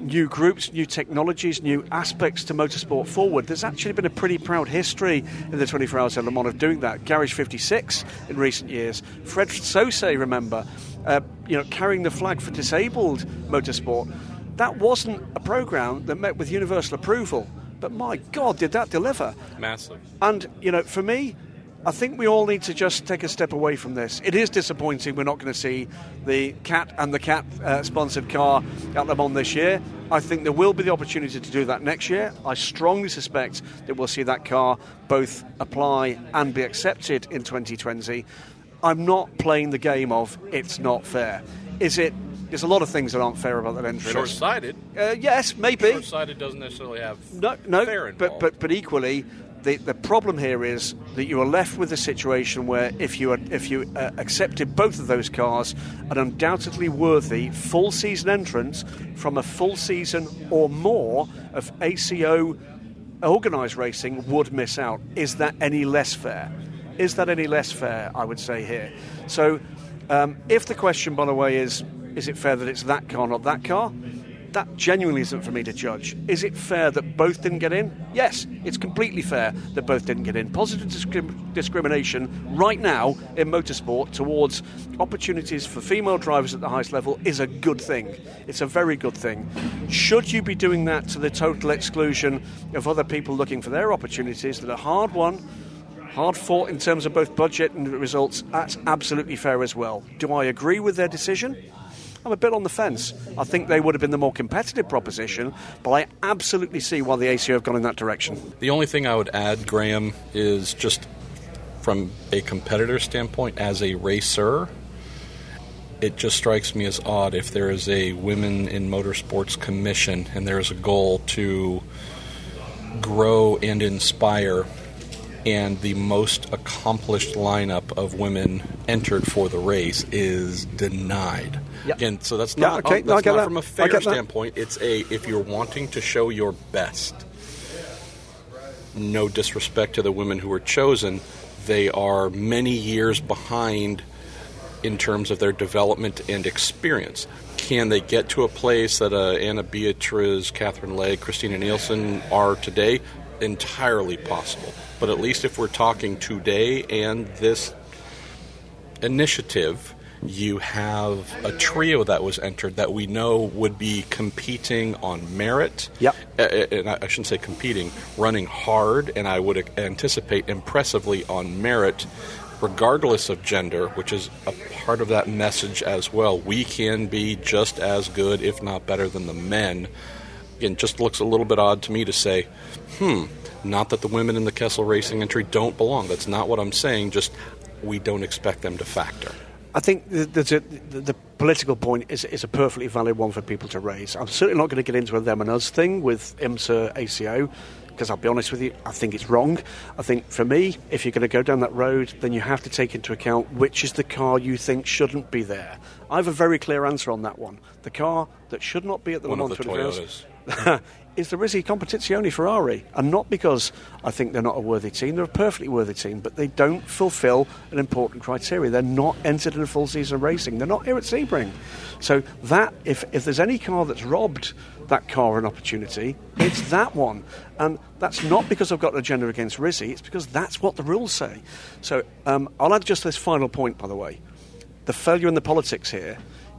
new groups, new technologies, new aspects to motorsport forward. There's actually been a pretty proud history in the 24 Hours of Le Mans of doing that. Garage 56 in recent years. Fred Sausset, remember, uh, you know, carrying the flag for disabled motorsport. That wasn't a program that met with universal approval, but my God, did that deliver! Massive. And you know, for me, I think we all need to just take a step away from this. It is disappointing we're not going to see the Cat and the Cat uh, sponsored car at Le Mans this year. I think there will be the opportunity to do that next year. I strongly suspect that we'll see that car both apply and be accepted in 2020. I'm not playing the game of it's not fair. Is it? There's a lot of things that aren't fair about that entry. Short list. sighted. Uh, yes, maybe. Short sighted doesn't necessarily have No, no, fair but, but but equally, the, the problem here is that you are left with a situation where if you are, if you uh, accepted both of those cars, an undoubtedly worthy full season entrance from a full season or more of ACO organised racing would miss out. Is that any less fair? Is that any less fair? I would say here. So, um, if the question, by the way, is is it fair that it's that car, not that car? That genuinely isn't for me to judge. Is it fair that both didn't get in? Yes, it's completely fair that both didn't get in. Positive discrim- discrimination right now in motorsport towards opportunities for female drivers at the highest level is a good thing. It's a very good thing. Should you be doing that to the total exclusion of other people looking for their opportunities that are hard won? Hard fought in terms of both budget and results, that's absolutely fair as well. Do I agree with their decision? I'm a bit on the fence. I think they would have been the more competitive proposition, but I absolutely see why the ACO have gone in that direction. The only thing I would add, Graham, is just from a competitor standpoint, as a racer, it just strikes me as odd if there is a Women in Motorsports Commission and there is a goal to grow and inspire, and the most accomplished lineup of women entered for the race is denied. Yep. Again, so that's Yeah, not, okay, no, that's get not that. from a fair get that. standpoint. It's a if you're wanting to show your best, no disrespect to the women who were chosen, they are many years behind in terms of their development and experience. Can they get to a place that uh, Ana Beatriz, Katherine Legge, Christina Nielsen are today? Entirely possible. But at least if we're talking today and this initiative, you have a trio that was entered that we know would be competing on merit. Yep. And I shouldn't say competing, running hard, and I would anticipate impressively on merit, regardless of gender, which is a part of that message as well. We can be just as good, if not better, than the men. Again, just looks a little bit odd to me to say, hmm, not that the women in the Kessel Racing entry don't belong. That's not what I'm saying, just we don't expect them to factor. I think th- there's a, the, the political point is, is a perfectly valid one for people to raise. I'm certainly not going to get into a them and us thing with IMSA ACO because I'll be honest with you, I think it's wrong. I think for me, if you're going to go down that road, then you have to take into account which is the car you think shouldn't be there. I have a very clear answer on that one. The car that should not be at the One Le of Mans the 25 Toyotas. is the Rizzi Competizione Ferrari. And not because I think they're not a worthy team, they're a perfectly worthy team, but they don't fulfil an important criteria. They're not entered in a full season racing, they're not here at Sebring. So, that, if, if there's any car that's robbed that car an opportunity, it's that one. And that's not because I've got an agenda against Rizzi, it's because that's what the rules say. So, um, I'll add just this final point, by the way. The failure in the politics here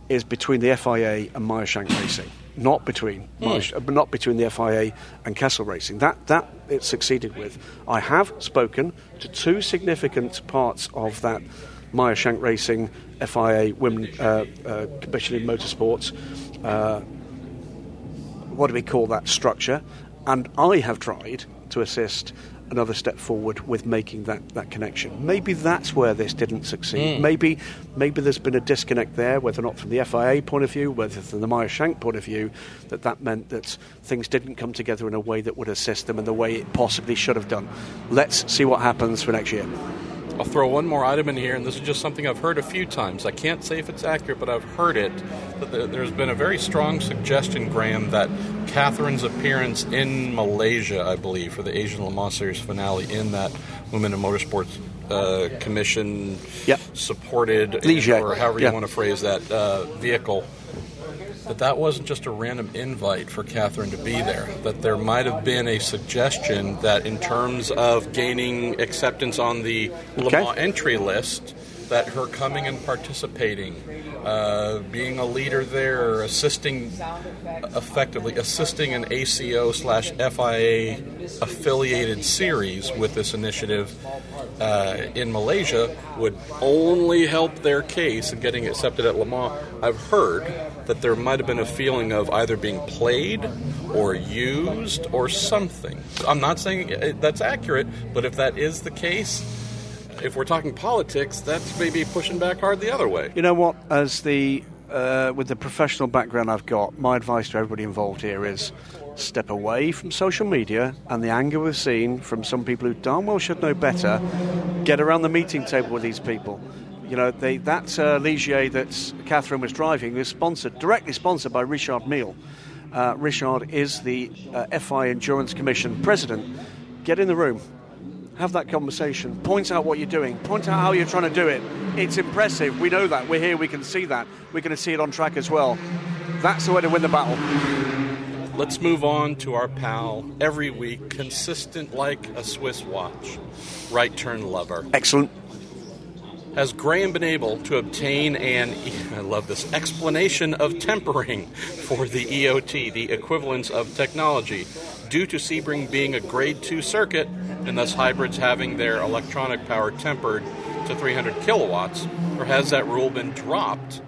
is between the FIA and Meyer Shank Racing, not between uh, not between the FIA and Kessel Racing. That that it succeeded with. I have spoken to two significant parts of that Meyer Shank Racing FIA Women uh, uh, Commission in Motorsports. Uh, what do we call that structure? And I have tried to assist another step forward with making that, that connection. Maybe that's where this didn't succeed. Hmm. Maybe maybe there's been a disconnect there, whether or not from the FIA point of view, whether from the Meyer Shank point of view, that that meant that things didn't come together in a way that would assist them in the way it possibly should have done. Let's see what happens for next year. I'll throw one more item in here, and this is just something I've heard a few times. I can't say if it's accurate, but I've heard it. That there- there's been a very strong suggestion, Graham, that Catherine's appearance in Malaysia, I believe, for the Asian Le Mans Series finale in that Women in Motorsports uh, Commission Yep. supported, Liege, or however you want to phrase that, uh, vehicle, that that wasn't just a random invite for Catherine to be there. That there might have been a suggestion that, in terms of gaining acceptance on the Le Okay. Mans entry list, that her coming and participating, uh, being a leader there, assisting effectively, assisting an ACO slash FIA affiliated series with this initiative uh, in Malaysia would only help their case in getting accepted at Le Mans. I've heard that there might have been a feeling of either being played or used or something. I'm not saying that's accurate, but if that is the case, if we're talking politics, that's maybe pushing back hard the other way. You know what? As the uh, with the professional background I've got, my advice to everybody involved here is step away from social media and the anger we've seen from some people who darn well should know better. Get around the meeting table with these people. You know, they, that uh, Ligier that Catherine was driving was sponsored, directly sponsored by Richard Mille. Uh, Richard is the uh, FIA Endurance Commission president. Get in the room, have that conversation, point out what you're doing, point out how you're trying to do it. It's impressive. We know that. We're here. We can see that. We're going to see it on track as well. That's the way to win the battle. Let's move on to our pal every week, consistent like a Swiss watch, right turn lover. Excellent. Has Graham been able to obtain an, I love this, explanation of tempering for the EOT, the equivalence of technology, due to Sebring being a grade 2 circuit and thus hybrids having their electronic power tempered to 300 kilowatts? Or has that rule been dropped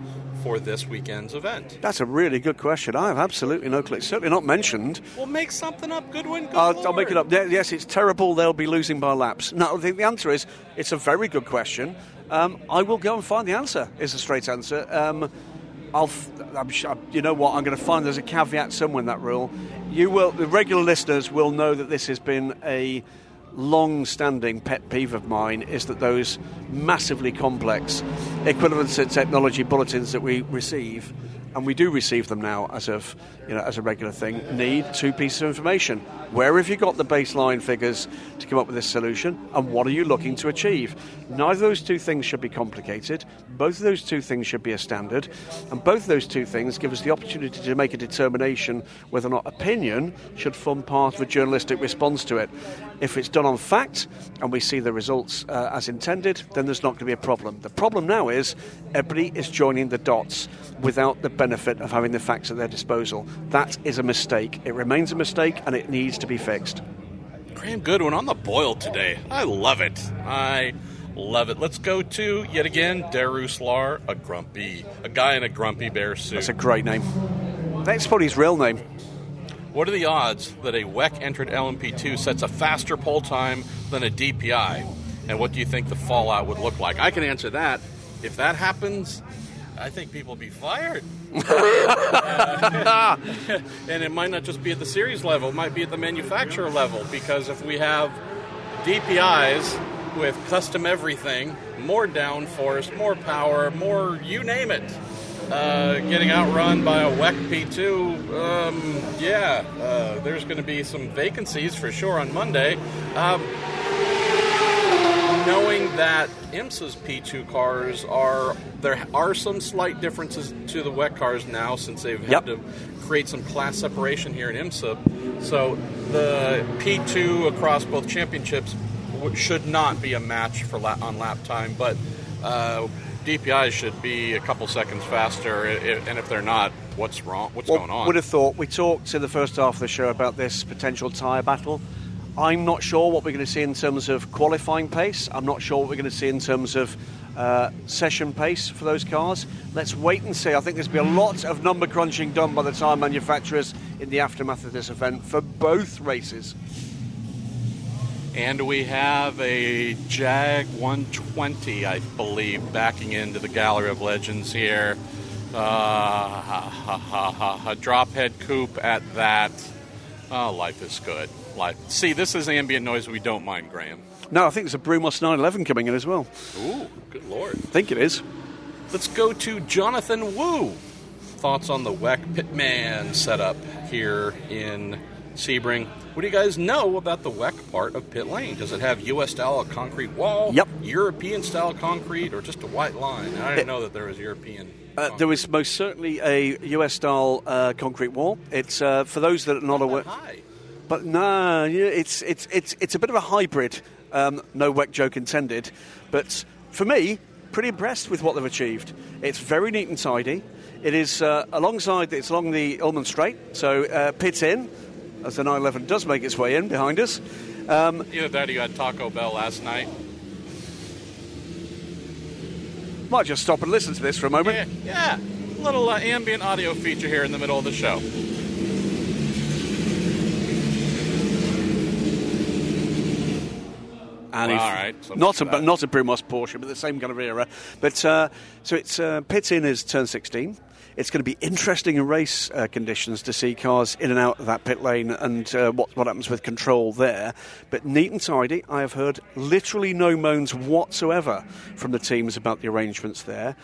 for this weekend's event? That's a really good question. I have absolutely no clue. It's certainly not mentioned. Well, make something up, Goodwin. Good I'll, I'll make it up. Yes, it's terrible. They'll be losing by laps. No, I think the answer is it's a very good question. Um, I will go and find the answer. Is a straight answer. Um, I'll, sure, you know what? I'm going to find there's a caveat somewhere in that rule. You will, the regular listeners will know that this has been a long-standing pet peeve of mine is that those massively complex equivalency technology bulletins that we receive and we do receive them now as of you know as a regular thing need two pieces of information. Where have you got the baseline figures to come up with this solution and what are you looking to achieve? Neither of those two things should be complicated. Both of those two things should be a standard and both of those two things give us the opportunity to make a determination whether or not opinion should form part of a journalistic response to it. If it's done on fact and we see the results uh, as intended then there's not going to be a problem. The problem now is everybody is joining the dots without the benefit of having the facts at their disposal. That is a mistake. It remains a mistake and it needs to be fixed. Graham Goodwin on the boil today. I love it. I love it. Let's go to, yet again, Darus Lar, a grumpy, a guy in a grumpy bear suit. That's a great name. That's probably his real name. What are the odds that a WEC entered LMP2 sets a faster pole time than a DPI? And what do you think the fallout would look like? I can answer that. If that happens, I think people be fired. and it might not just be at the series level, it might be at the manufacturer level because if we have DPIs with custom everything, more downforce, more power, more you name it, uh, getting outrun by a WEC P2, um, yeah, uh, there's going to be some vacancies for sure on Monday. Um, knowing that IMSA's P2 cars are there are some slight differences to the WEC cars now since they've Yep. had to create some class separation here in IMSA. So the P2 across both championships w- should not be a match for lap, on lap time, but uh, DPI should be a couple seconds faster. And if they're not, what's wrong? What's Well, going on? Would have thought we talked in the first half of the show about this potential tyre battle. I'm not sure what we're going to see in terms of qualifying pace. I'm not sure what we're going to see in terms of uh, session pace for those cars. Let's wait and see. I think there's be a lot of number crunching done by the tyre manufacturers in the aftermath of this event for both races. And we have a Jag 120, I believe, backing into the Gallery of Legends here. Uh, ha, ha, ha, ha, a drop coupe at that. Oh, life is good. Life. See, this is ambient noise we don't mind, Graham. No, I think there's a Brumos 911 coming in as well. Ooh, good lord. I think it is. Let's go to Jonathan Wu. Thoughts on the WEC pit lane setup here in Sebring. What do you guys know about the WEC part of pit lane? Does it have U.S. style concrete wall? Yep. European style concrete, or just a white line? I didn't know that there was European. Uh, there is most certainly a US style uh, concrete wall. It's uh, for those that are not aware. High. But no, yeah, it's it's it's it's a bit of a hybrid. Um, no wet joke intended. But for me, pretty impressed with what they've achieved. It's very neat and tidy. It is uh, alongside, it's along the Ulmann Straight, so uh, pit in, as the 911 does make its way in behind us. Um, Either that or you had Taco Bell last night. might just stop and listen to this for a moment. Yeah, yeah. little uh, ambient audio feature here in the middle of the show. And Well, all right, so not a much for that. not a Brumos Porsche, but the same kind of era. But uh, so it's uh, pit in is turn 16. It's going to be interesting in race uh, conditions to see cars in and out of that pit lane and uh, what what happens with control there. But neat and tidy. I have heard literally no moans whatsoever from the teams about the arrangements there.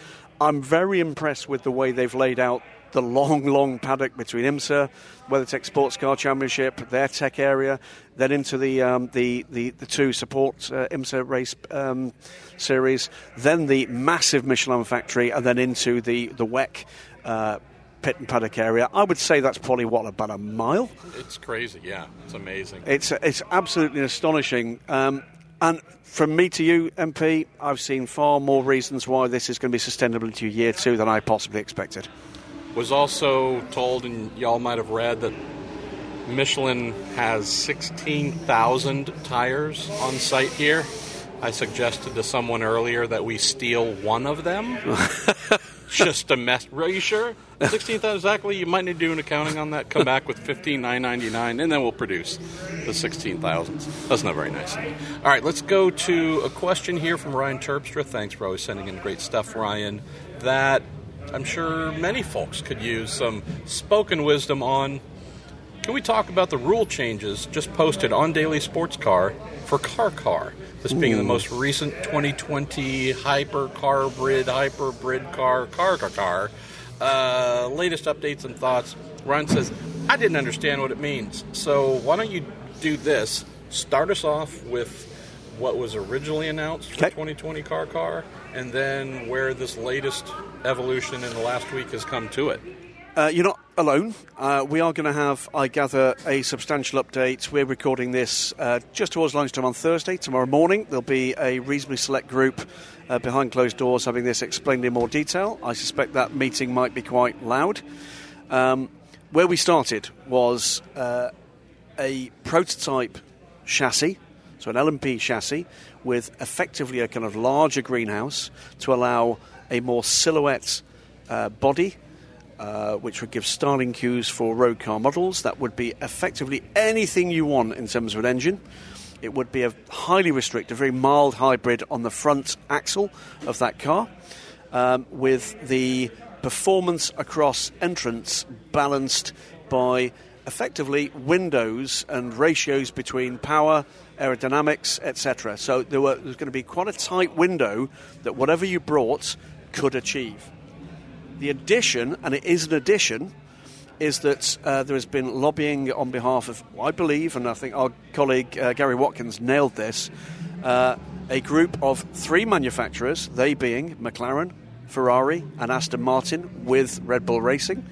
I'm very impressed with the way they've laid out the long, long paddock between IMSA, WeatherTech Sports Car Championship, their tech area, then into the um, the, the the two support uh, IMSA race um, series, then the massive Michelin factory, and then into the the WEC uh, pit and paddock area. I would say that's probably what about a mile. It's crazy, yeah. It's amazing. It's it's absolutely astonishing. Um, and from me to you, MP, I've seen far more reasons why this is going to be sustainable to year two than I possibly expected. Was also told, and y'all might have read, that Michelin has 16,000 tires on site here. I suggested to someone earlier that we steal one of them. Just a mess. Are you sure? 16,000 exactly? You might need to do an accounting on that. Come back with 15,999, and then we'll produce the 16,000s. That's not very nice. All right, let's go to a question here from Ryan Terpstra. Thanks for always sending in great stuff, Ryan. That I'm sure many folks could use some spoken wisdom on. Can we talk about the rule changes just posted on Daily Sports Car for Car Car? This being the most recent 2020 hyper carbrid, hyperbrid car, car car car. Uh, latest updates and thoughts. Ryan says, I didn't understand what it means. So why don't you do this? Start us off with what was originally announced for Okay. 2020 car car, and then where this latest evolution in the last week has come to it. Uh, you're not alone. Uh, we are going to have, I gather, a substantial update. We're recording this uh, just towards lunchtime on Thursday. Tomorrow morning, there'll be a reasonably select group uh, behind closed doors having this explained in more detail. I suspect that meeting might be quite loud. Um, where we started was uh, a prototype chassis, so an LMP chassis, with effectively a kind of larger greenhouse to allow a more silhouette uh, body, uh, which would give styling cues for road car models. That would be effectively anything you want in terms of an engine. It would be a highly restricted, very mild hybrid on the front axle of that car, um, with the performance across entrance balanced by effectively windows and ratios between power, aerodynamics, etc. So there, were, there was going to be quite a tight window that whatever you brought could achieve. The addition, and it is an addition, is that uh, there has been lobbying on behalf of, I believe, and I think our colleague uh, Gary Watkins nailed this, uh, a group of three manufacturers, they being McLaren, Ferrari, and Aston Martin, with Red Bull Racing,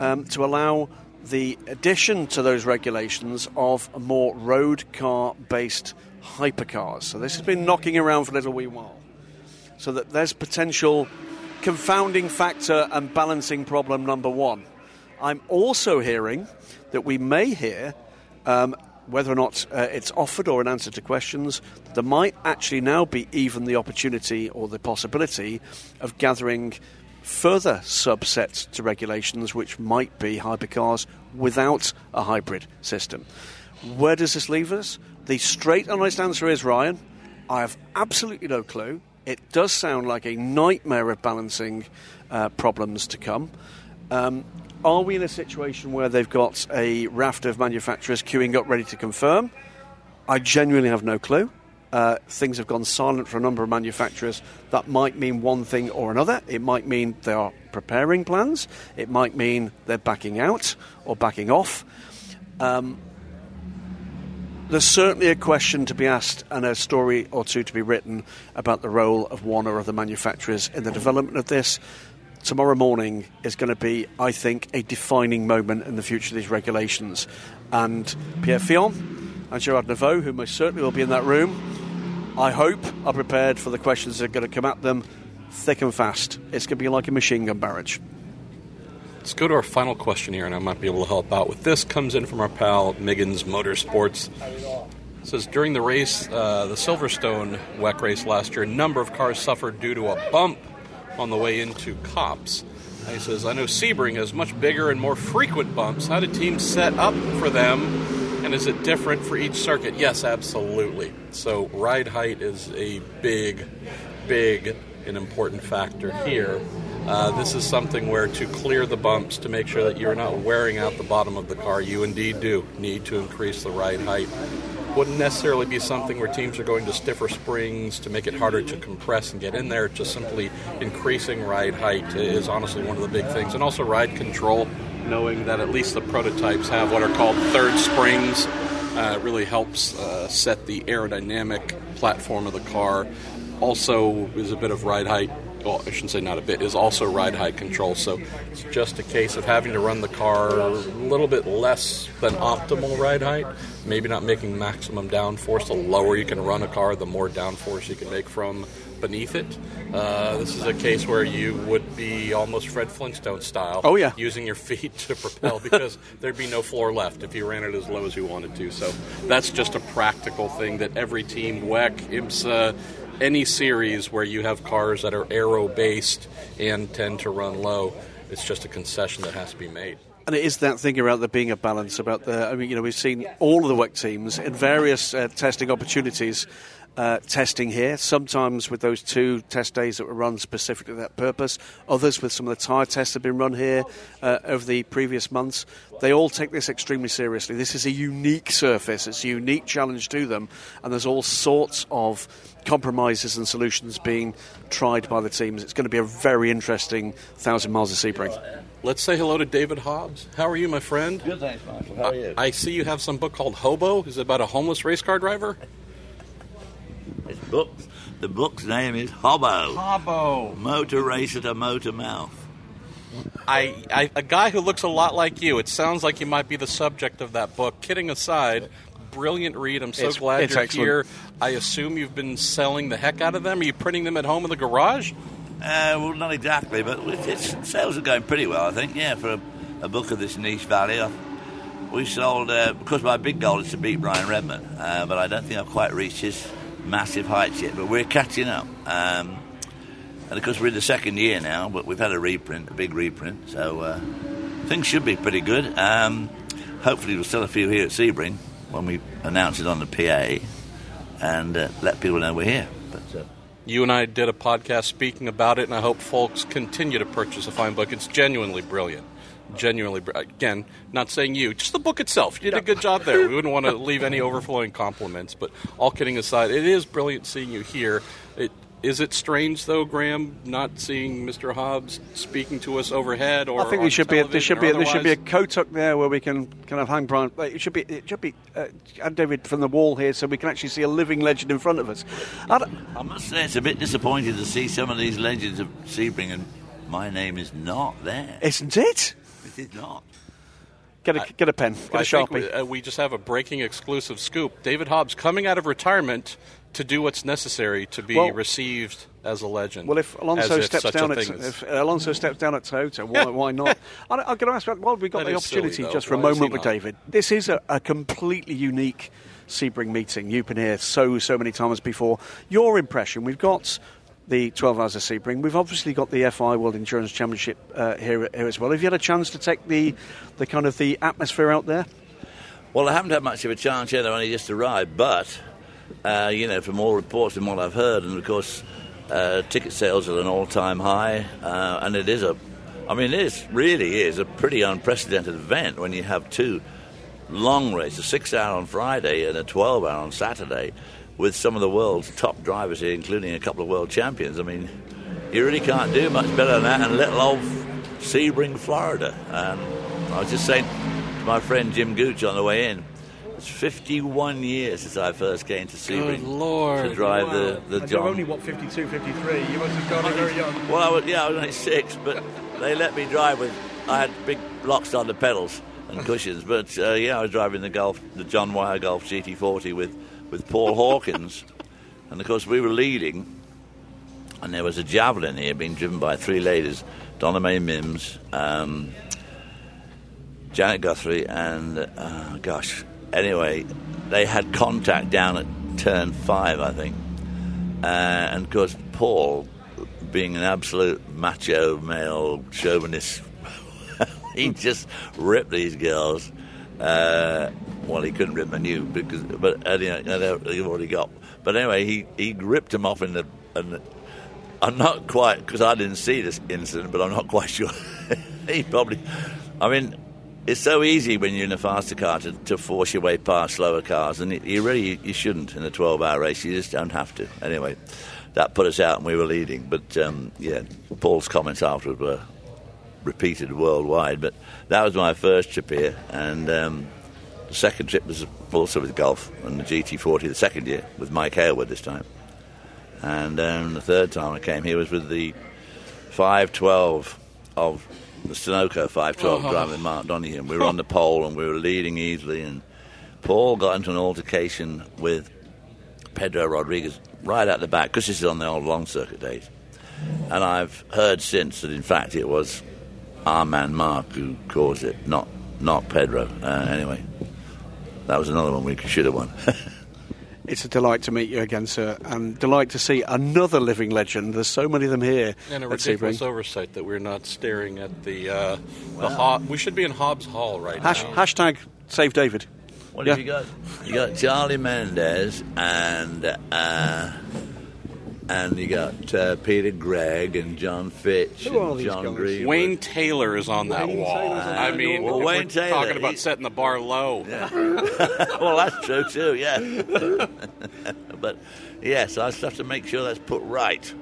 um, to allow the addition to those regulations of more road car based hypercars. So this has been knocking around for a little wee while. So that there's potential confounding factor and balancing problem number one. I'm also hearing that we may hear, um, whether or not uh, it's offered or an answer to questions, there might actually now be even the opportunity or the possibility of gathering further subsets to regulations which might be hypercars without a hybrid system. Where does this leave us? The straight, and honest answer is Ryan. I have absolutely no clue. It does sound like a nightmare of balancing uh, problems to come. Um, are we in a situation where they've got a raft of manufacturers queuing up ready to confirm? I genuinely have no clue. Uh, things have gone silent for a number of manufacturers. That might mean one thing or another. It might mean they are preparing plans. It might mean they're backing out or backing off. Um, there's certainly a question to be asked and a story or two to be written about the role of one or other manufacturers in the development of this. Tomorrow morning is going to be, I think, a defining moment in the future of these regulations. And Pierre Fillon and Gerard Neveu, who most certainly will be in that room, I hope are prepared for the questions that are going to come at them thick and fast. It's going to be like a machine gun barrage. Let's go to our final question here, and I might be able to help out with this. Comes in from our pal Miggins Motorsports. It says during the race, uh, the Silverstone WEC race last year, a number of cars suffered due to a bump on the way into Copse. He says, I know Sebring has much bigger and more frequent bumps. How did teams set up for them? And is it different for each circuit? Yes, absolutely. So, ride height is a big, big and important factor here. Uh, this is something where to clear the bumps, to make sure that you're not wearing out the bottom of the car, you indeed do need to increase the ride height. Wouldn't necessarily be something where teams are going to stiffer springs to make it harder to compress and get in there. Just simply increasing ride height is honestly one of the big things. And also ride control, knowing that at least the prototypes have what are called third springs. Uh, really helps uh, set the aerodynamic platform of the car. Also, is a bit of ride height well, I shouldn't say not a bit, is also ride height control. So it's just a case of having to run the car a little bit less than optimal ride height, maybe not making maximum downforce. The lower you can run a car, the more downforce you can make from beneath it. Uh, this is a case where you would be almost Fred Flintstone style. Oh, yeah. Using your feet to propel because there'd be no floor left if you ran it as low as you wanted to. So that's just a practical thing that every team, WEC, IMSA, any series where you have cars that are aero based and tend to run low, it's just a concession that has to be made. And it is that thing about there being a balance about the. I mean, you know, we've seen all of the WEC teams in various uh, testing opportunities. Uh, testing here, sometimes with those two test days that were run specifically for that purpose, others with some of the tyre tests that have been run here uh, over the previous months. They all take this extremely seriously. This is a unique surface, it's a unique challenge to them, and there's all sorts of compromises and solutions being tried by the teams. It's going to be a very interesting thousand miles of Sebring. Let's say hello to David Hobbs. How are you, my friend? Good, thanks, Michael. How are you? I see you have some book called Hobo. Is it about a homeless race car driver? It's books. The book's name is Hobo. Hobo. Motor racer to motor mouth. I, I, a guy who looks a lot like you. It sounds like you might be the subject of that book. Kidding aside, brilliant read. I'm so It's- glad it's you're excellent. here. I assume you've been selling the heck out of them. Are you printing them at home in the garage? Uh, well, not exactly, but it's, it's, sales are going pretty well, I think. Yeah, for a, a book of this niche value. I- We sold, uh, because my big goal is to beat Brian Redman, uh, but I don't think I've quite reached his massive heights yet. But we're catching up. Um, and of course, we're in the second year now, but we've had a reprint, a big reprint, so uh, things should be pretty good. Um, hopefully, we'll sell a few here at Sebring when we announce it on the PA and uh, let people know we're here. But, uh, You and I did a podcast speaking about it, and I hope folks continue to purchase a fine book. It's genuinely brilliant. Genuinely, br- again, not saying you, just the book itself. You did a good job there. We wouldn't want to leave any overflowing compliments, but all kidding aside, it is brilliant seeing you here. It, is it strange though, Graham, not seeing Mr. Hobbs speaking to us overhead? Or I think there should be a, there should be a, there should be a otherwise? coat up there where we can kind of hang Brian. It should be it should be uh, add David from the wall here so we can actually see a living legend in front of us. I I must say, it's a bit disappointing to see some of these legends of Sebring, and my name is not there. isn't it? It is not. Get a get a pen, get a I think sharpie. we, uh, we just have a breaking exclusive scoop. David Hobbs coming out of retirement to do what's necessary to be Well- received as a legend. Well, if Alonso as if steps such down at thing if Alonso steps down at Toyota, why, why not? I, I'm going to ask. Well, we've got That the is silly, opportunity just for a Why is moment with not? David. This is a, a completely unique Sebring meeting. You've been here so so many times before. Your impression? We've got. The 12 hours of Sebring. We've obviously got the FIA World Endurance Championship uh, here, here as well. Have you had a chance to take the, the kind of the atmosphere out there? Well, I haven't had much of a chance yet. I've only just arrived, but uh, you know, from all reports and what I've heard, and of course, uh, ticket sales are at an all-time high, uh, and it is a, I mean, it is really is a pretty unprecedented event when you have two long races, a six-hour on Friday and a twelve-hour on Saturday, with some of the world's top drivers here, including a couple of world champions. I mean, you really can't do much better than that in little old Sebring, Florida. And I was just saying to my friend Jim Gooch on the way in, it's 51 years since I first came to Sebring Good Lord. to drive the, the John. You're only, what, 52, 53? You must have started very young. Well, I was, yeah, I was only six, but they let me drive with. I had big blocks on the pedals and cushions, but uh, yeah, I was driving the Golf, the John Wyer Gulf GT40 with with Paul Hawkins, and of course we were leading. and there was a javelin here being driven by three ladies, Donna Mae Mims, um, Janet Guthrie, and uh, gosh, anyway, they had contact down at turn five, I think, uh, and of course Paul, being an absolute macho male chauvinist, he just ripped these girls. Uh, well, he couldn't rip them new because, but uh, you know, they've already got. But anyway, he, he ripped them off in the. In the I'm not quite because I didn't see this incident, but I'm not quite sure. he probably. I mean, it's so easy when you're in a faster car to, to force your way past slower cars, and you really you shouldn't in a 12-hour race. You just don't have to. Anyway, that put us out, and we were leading. But um, yeah, Paul's comments afterwards were repeated worldwide. But that was my first trip here, and um, the second trip was also with Gulf and the GT40 the second year with Mike Hailwood this time. And um, the third time I came here was with the 512 of the Sunoco 512 Oh. driving Mark Donohue. And we were on the pole and we were leading easily. And Paul got into an altercation with Pedro Rodriguez right at the back because this is on the old long circuit days. And I've heard since that in fact it was our man Mark who caused it, not not Pedro. Uh, anyway, that was another one we should have won. It's a delight to meet you again, sir, and delight to see another living legend. There's so many of them here And a ridiculous Sebring. oversight that we're not staring at the uh, the Hob- We should be in Hobbs Hall right Hash, now. hashtag save David. What Yeah. have you got? You got Charlie Mendez and uh, and you got uh, Peter Gregg and John Fitch Who and John guys? Green. Wayne Taylor is on that Wayne wall. Taylor's on I that mean, wall. Well, we're Wayne Taylor, talking about he- setting the bar low. well, that's true too. Yeah, but yes, I just have to make sure that's put right.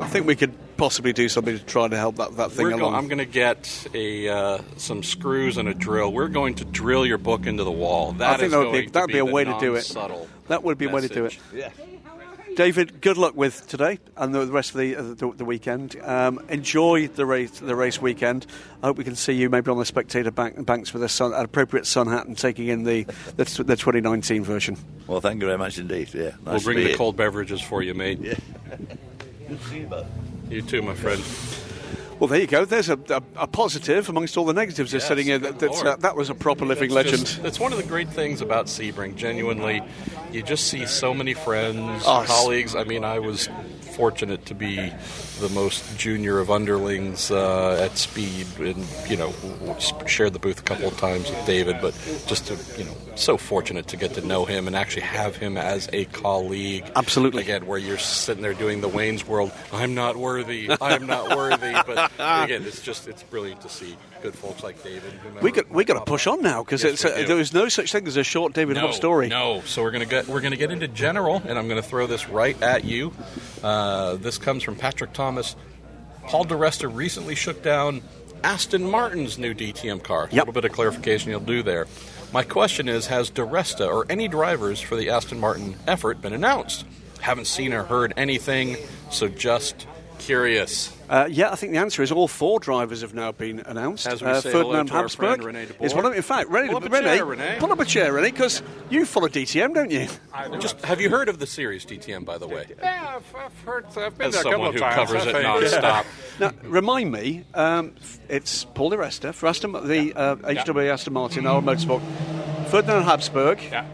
I think we could possibly do something to try to help that, that thing We're go- along. I'm going to get a uh, some screws and a drill. We're going to drill your book into the wall. That think is that would be- that would be a way to do it. non-subtle That would be a way to do it. Yeah. David, good luck with today and the the rest of the uh, the, the weekend. Um, enjoy the race the race weekend. I hope we can see you maybe on the spectator bank, banks with a sun, an appropriate sun hat and taking in the the, the 2019 version. Well, thank you very much indeed. Yeah, nice We'll to bring be the here. cold beverages for you, mate. Yeah. Good to see you both. You too, my friend. Well, there you go. There's a, a, a positive amongst all the negatives Yes, sitting here. That, uh, that was a proper living It's legend. just- it's one of the great things about Sebring. Genuinely, you just see so many friends, Oh, colleagues. I mean, I was fortunate to be the most junior of underlings uh, at Speed, and you know, shared the booth a couple of times with David. But just to you know, so fortunate to get to know him and actually have him as a colleague. Absolutely. Again, where you're sitting there doing the Wayne's World. I'm not worthy. I'm not worthy. But again, it's just it's brilliant to see good folks like David. we got we got to push on now because Yes, uh, there is no such thing as a short David no, story. No, so we're gonna get we're gonna get into general, and I'm gonna throw this right at you. Uh, this comes from Patrick Thomas. Paul Di Resta recently shook down Aston Martin's new DTM car. A little bit of clarification you'll do there. My question is: Has Di Resta or any drivers for the Aston Martin effort been announced? Haven't seen or heard anything, so just curious. Uh, yeah, I think the answer is all four drivers have now been announced. As we uh, say hello Ferdinand to our Habsburg friend René is one of them. In fact, René, Pull up a René, chair, René. pull up a chair, René, because you follow DTM, don't you? Just have you heard of the series DTM, by the way? Yeah, I've, I've heard. I've been As there a couple of times. There's someone who times. covers it think. non-stop. Now, remind me, um, it's Paul Di Resta for Aston, the uh, HW Aston Martin, R-Motorsport, Ferdinand Habsburg, Yeah.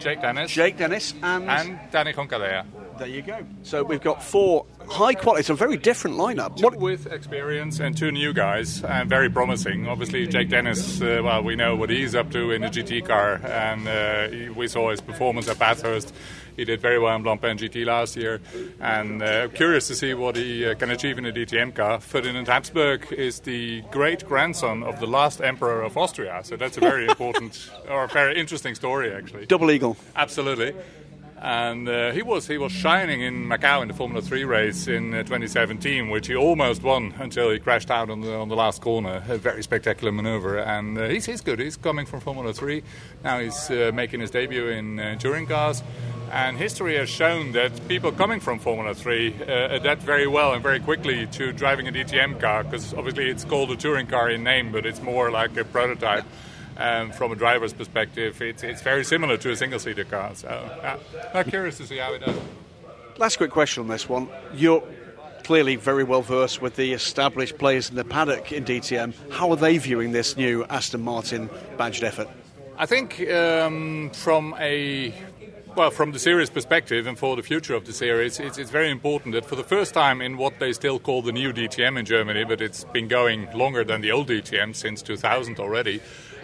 Jake Dennis Jake Dennis, and, and Dani Juncadella. There you go. So we've got four high quality, a very different lineup. Two What, with experience and two new guys, and very promising. Obviously, Jake Dennis. Uh, well, we know what he's up to in the GT car, and uh, we saw his performance at Bathurst. He did very well in Blancpain GT last year, and uh, curious to see what he uh, can achieve in a DTM car. Ferdinand Habsburg is the great grandson of the last emperor of Austria, so that's a very important or a very interesting story, actually. double eagle. Absolutely. And uh, he was he was shining in Macau in the Formula 3 race in uh, 2017, which he almost won until he crashed out on the on the last corner. A very spectacular maneuver, and uh, he's he's good. He's coming from Formula 3. Now he's uh, making his debut in uh, touring cars. And history has shown that people coming from Formula 3 uh, adapt very well and very quickly to driving a DTM car, because obviously it's called a touring car in name, but it's more like a prototype. Um, from a driver's perspective, it's, it's very similar to a single-seater car. So, uh, I'm curious to see how it does. Last quick question on this one. You're clearly very well versed with the established players in the paddock in DTM. How are they viewing this new Aston Martin badged effort? I think um, from a well, from the series perspective and for the future of the series, it's, it's, very important that for the first time in what they still call the new DTM in Germany, but it's been going longer than the old DTM since 2000 already,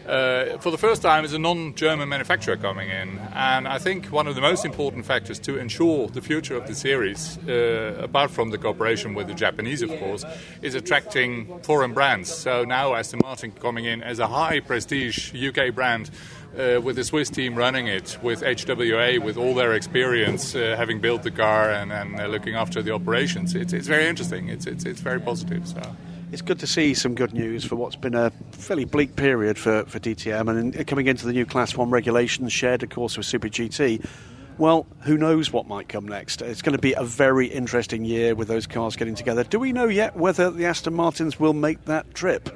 uh, for the first time is a non-German manufacturer coming in, and I think one of the most important factors to ensure the future of the series, uh, apart from the cooperation with the Japanese, of course, is attracting foreign brands. So now Aston Martin coming in as a high prestige UK brand. Uh, with the Swiss team running it, with HWA, with all their experience, uh, having built the car and, and uh, looking after the operations, it's, it's very interesting. It's, it's, it's very positive. So it's good to see some good news for what's been a fairly bleak period for, for DTM and in, coming into the new Class 1 regulations shared, of course, with Super GT. Well, who knows what might come next? It's going to be a very interesting year with those cars getting together. Do we know yet whether the Aston Martins will make that trip?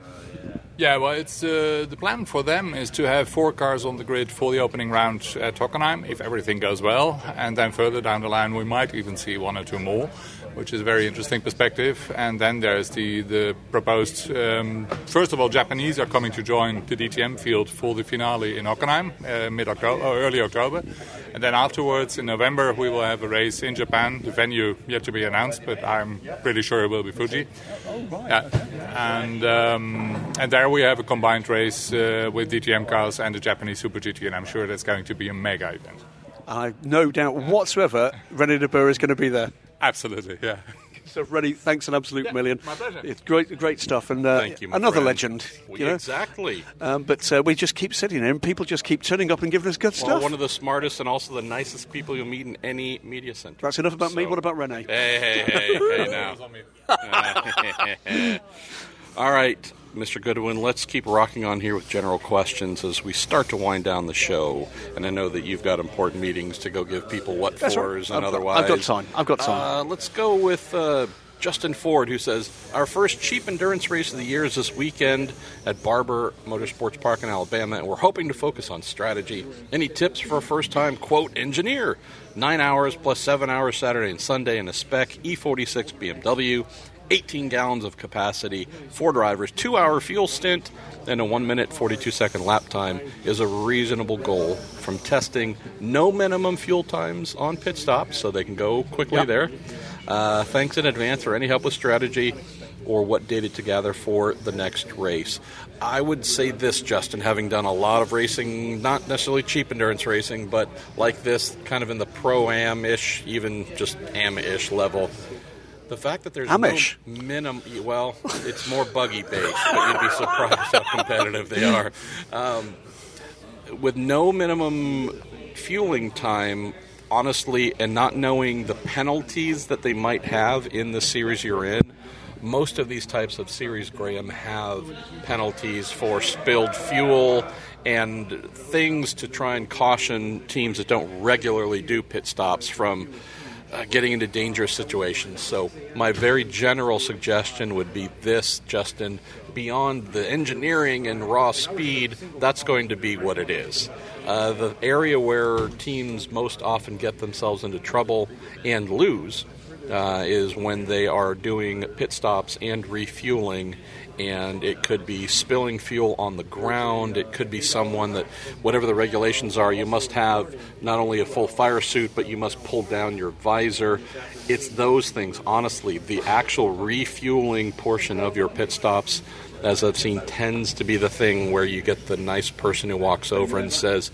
Yeah, well, it's uh, the plan for them is to have four cars on the grid for the opening round at Hockenheim, if everything goes well, and then further down the line we might even see one or two more which is a very interesting perspective. And then there's the, the proposed, um, first of all, Japanese are coming to join the DTM field for the finale in Hockenheim, uh, mid October, or early October. And then afterwards, in November, we will have a race in Japan. The venue yet to be announced, but I'm pretty sure it will be Fuji. Yeah. And, um, and there we have a combined race uh, with DTM cars and the Japanese Super GT, and I'm sure that's going to be a mega event. I've no doubt whatsoever René de Boer is going to be there. Absolutely, yeah. So, Rennie, thanks an absolute yeah, million. My pleasure. It's great, great stuff, and uh, Thank you, another friend. legend. You know? Exactly. Um, but uh, we just keep sitting there, and people just keep turning up and giving us good well, stuff. one of the smartest and also the nicest people you'll meet in any media center. That's enough about me. What about Renee? Hey, hey, hey, hey, now. All right, Mr. Goodwin, let's keep rocking on here with general questions as we start to wind down the show. And I know that you've got important meetings to go give people what That's fors right. and I've got- otherwise. I've got time. I've got time. Uh, let's go with uh, Justin Ford, who says our first cheap endurance race of the year is this weekend at Barber Motorsports Park in Alabama, and we're hoping to focus on strategy. Any tips for a first-time quote engineer? Nine hours plus seven hours Saturday and Sunday in a spec E46 BMW. 18 gallons of capacity, four drivers, two hour fuel stint, and a 1 minute 42 second lap time is a reasonable goal from testing no minimum fuel times on pit stops so they can go quickly Yep. there. Uh, thanks in advance for any help with strategy or what data to gather for the next race. I would say this, Justin, having done a lot of racing, not necessarily cheap endurance racing, but like this, kind of in the pro am ish, even just am ish level. The fact that there's Amish. no minimum, well, it's more buggy based, but you'd be surprised how competitive they are. Um, with no minimum fueling time, honestly, and not knowing the penalties that they might have in the series you're in, most of these types of series, Graham, have penalties for spilled fuel and things to try and caution teams that don't regularly do pit stops from uh, getting into dangerous situations. So, my very general suggestion would be this, Justin. Beyond the engineering and raw speed, that's going to be what it is. Uh, the area where teams most often get themselves into trouble and lose uh, is when they are doing pit stops and refueling. And it could be spilling fuel on the ground. It could be someone that, whatever the regulations are, you must have not only a full fire suit, but you must pull down your visor. It's those things, honestly. The actual refueling portion of your pit stops, as I've seen, tends to be the thing where you get the nice person who walks over and says,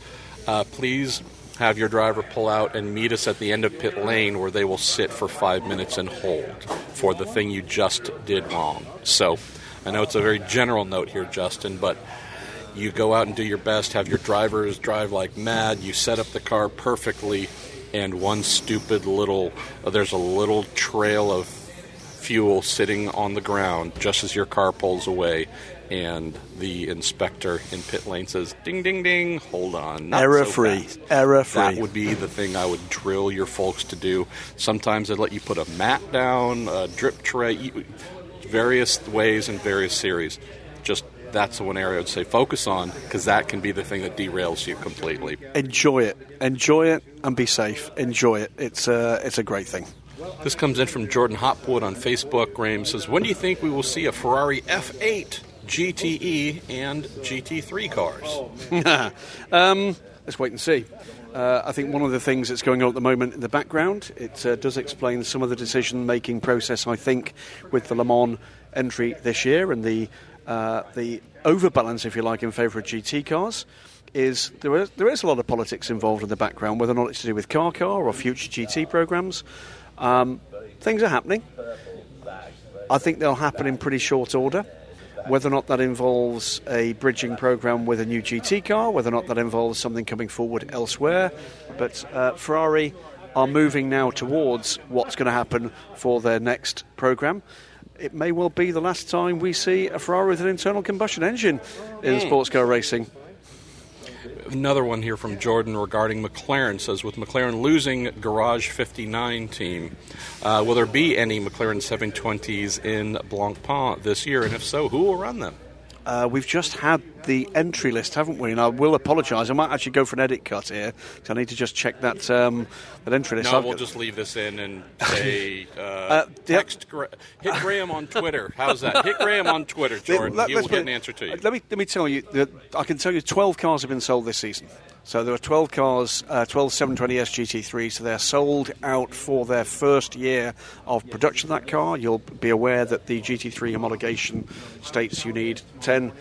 uh, please have your driver pull out and meet us at the end of pit lane where they will sit for five minutes and hold for the thing you just did wrong. So I know it's a very general note here, Justin, but you go out and do your best, have your drivers drive like mad, you set up the car perfectly, and one stupid little, uh, there's a little trail of fuel sitting on the ground just as your car pulls away. And the inspector in pit lane says, "Ding, ding, ding! Hold on, not Error so free. fast." Error free. That would be the thing I would drill your folks to do. Sometimes they'd let you put a mat down, a drip tray, various ways and various series. Just that's the one area I'd say focus on because that can be the thing that derails you completely. Enjoy it. Enjoy it and be safe. Enjoy it. It's, uh, it's a great thing. This comes in from Jordan Hopwood on Facebook. Graham says, When do you think we will see a Ferrari F8 GTE and GT3 cars? um, let's wait and see. Uh, I think one of the things that's going on at the moment in the background, it uh, does explain some of the decision making process, I think, with the Le Mans entry this year and the, uh, the overbalance, if you like, in favour of GT cars. Is there, is there is a lot of politics involved in the background, whether or not it's to do with car car or future GT programs. Um, things are happening. I think they'll happen in pretty short order. Whether or not that involves a bridging program with a new GT car, whether or not that involves something coming forward elsewhere, but uh, Ferrari are moving now towards what's going to happen for their next program. It may well be the last time we see a Ferrari with an internal combustion engine in sports car racing. Another one here from Jordan regarding McLaren says, with McLaren losing Garage 59 team, uh, will there be any McLaren 720s in Blancpain this year? And if so, who will run them? Uh, we've just had the entry list, haven't we? And I will apologise. I might actually go for an edit cut here because I need to just check that um, that entry list. No, I've we'll got- just leave this in and say, uh, Uh, text Gra- hit Graham on Twitter. How's that? Hit Graham on Twitter, Jordan. Let- he will get an answer to you. Let me let me tell you that I can tell you 12 cars have been sold this season. So there are 12 cars, uh, 12 720S GT3. So they're sold out for their first year of production of that car. You'll be aware that the GT3 homologation states you need 10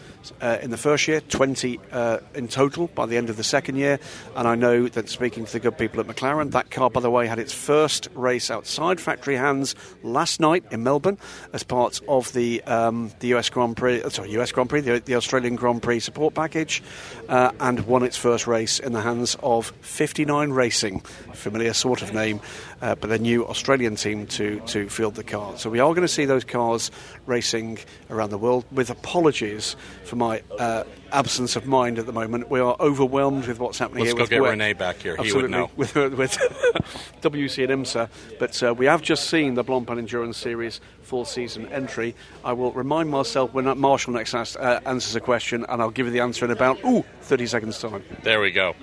uh, in the first year, 20 uh, in total by the end of the second year. And I know that speaking to the good people at McLaren, that car, by the way, had its first race outside factory hands last night in Melbourne as part of the um, the US Grand Prix, uh, sorry, US Grand Prix, the, the Australian Grand Prix support package, uh, and won its first race in the hands of 59 Racing, familiar sort of name, uh, but a new Australian team to to field the car. So we are going to see those cars racing around the world. With apologies for my uh, absence of mind at the moment, we are overwhelmed with what's happening Let's here. go with get WEC. Renee back here. He would Absolutely, know. with, with WEC and IMSA. But uh, we have just seen the Blancpain Endurance Series full season entry. I will remind myself when Marshall next asks, uh, answers a question, and I'll give you the answer in about ooh 30 seconds time. There we go.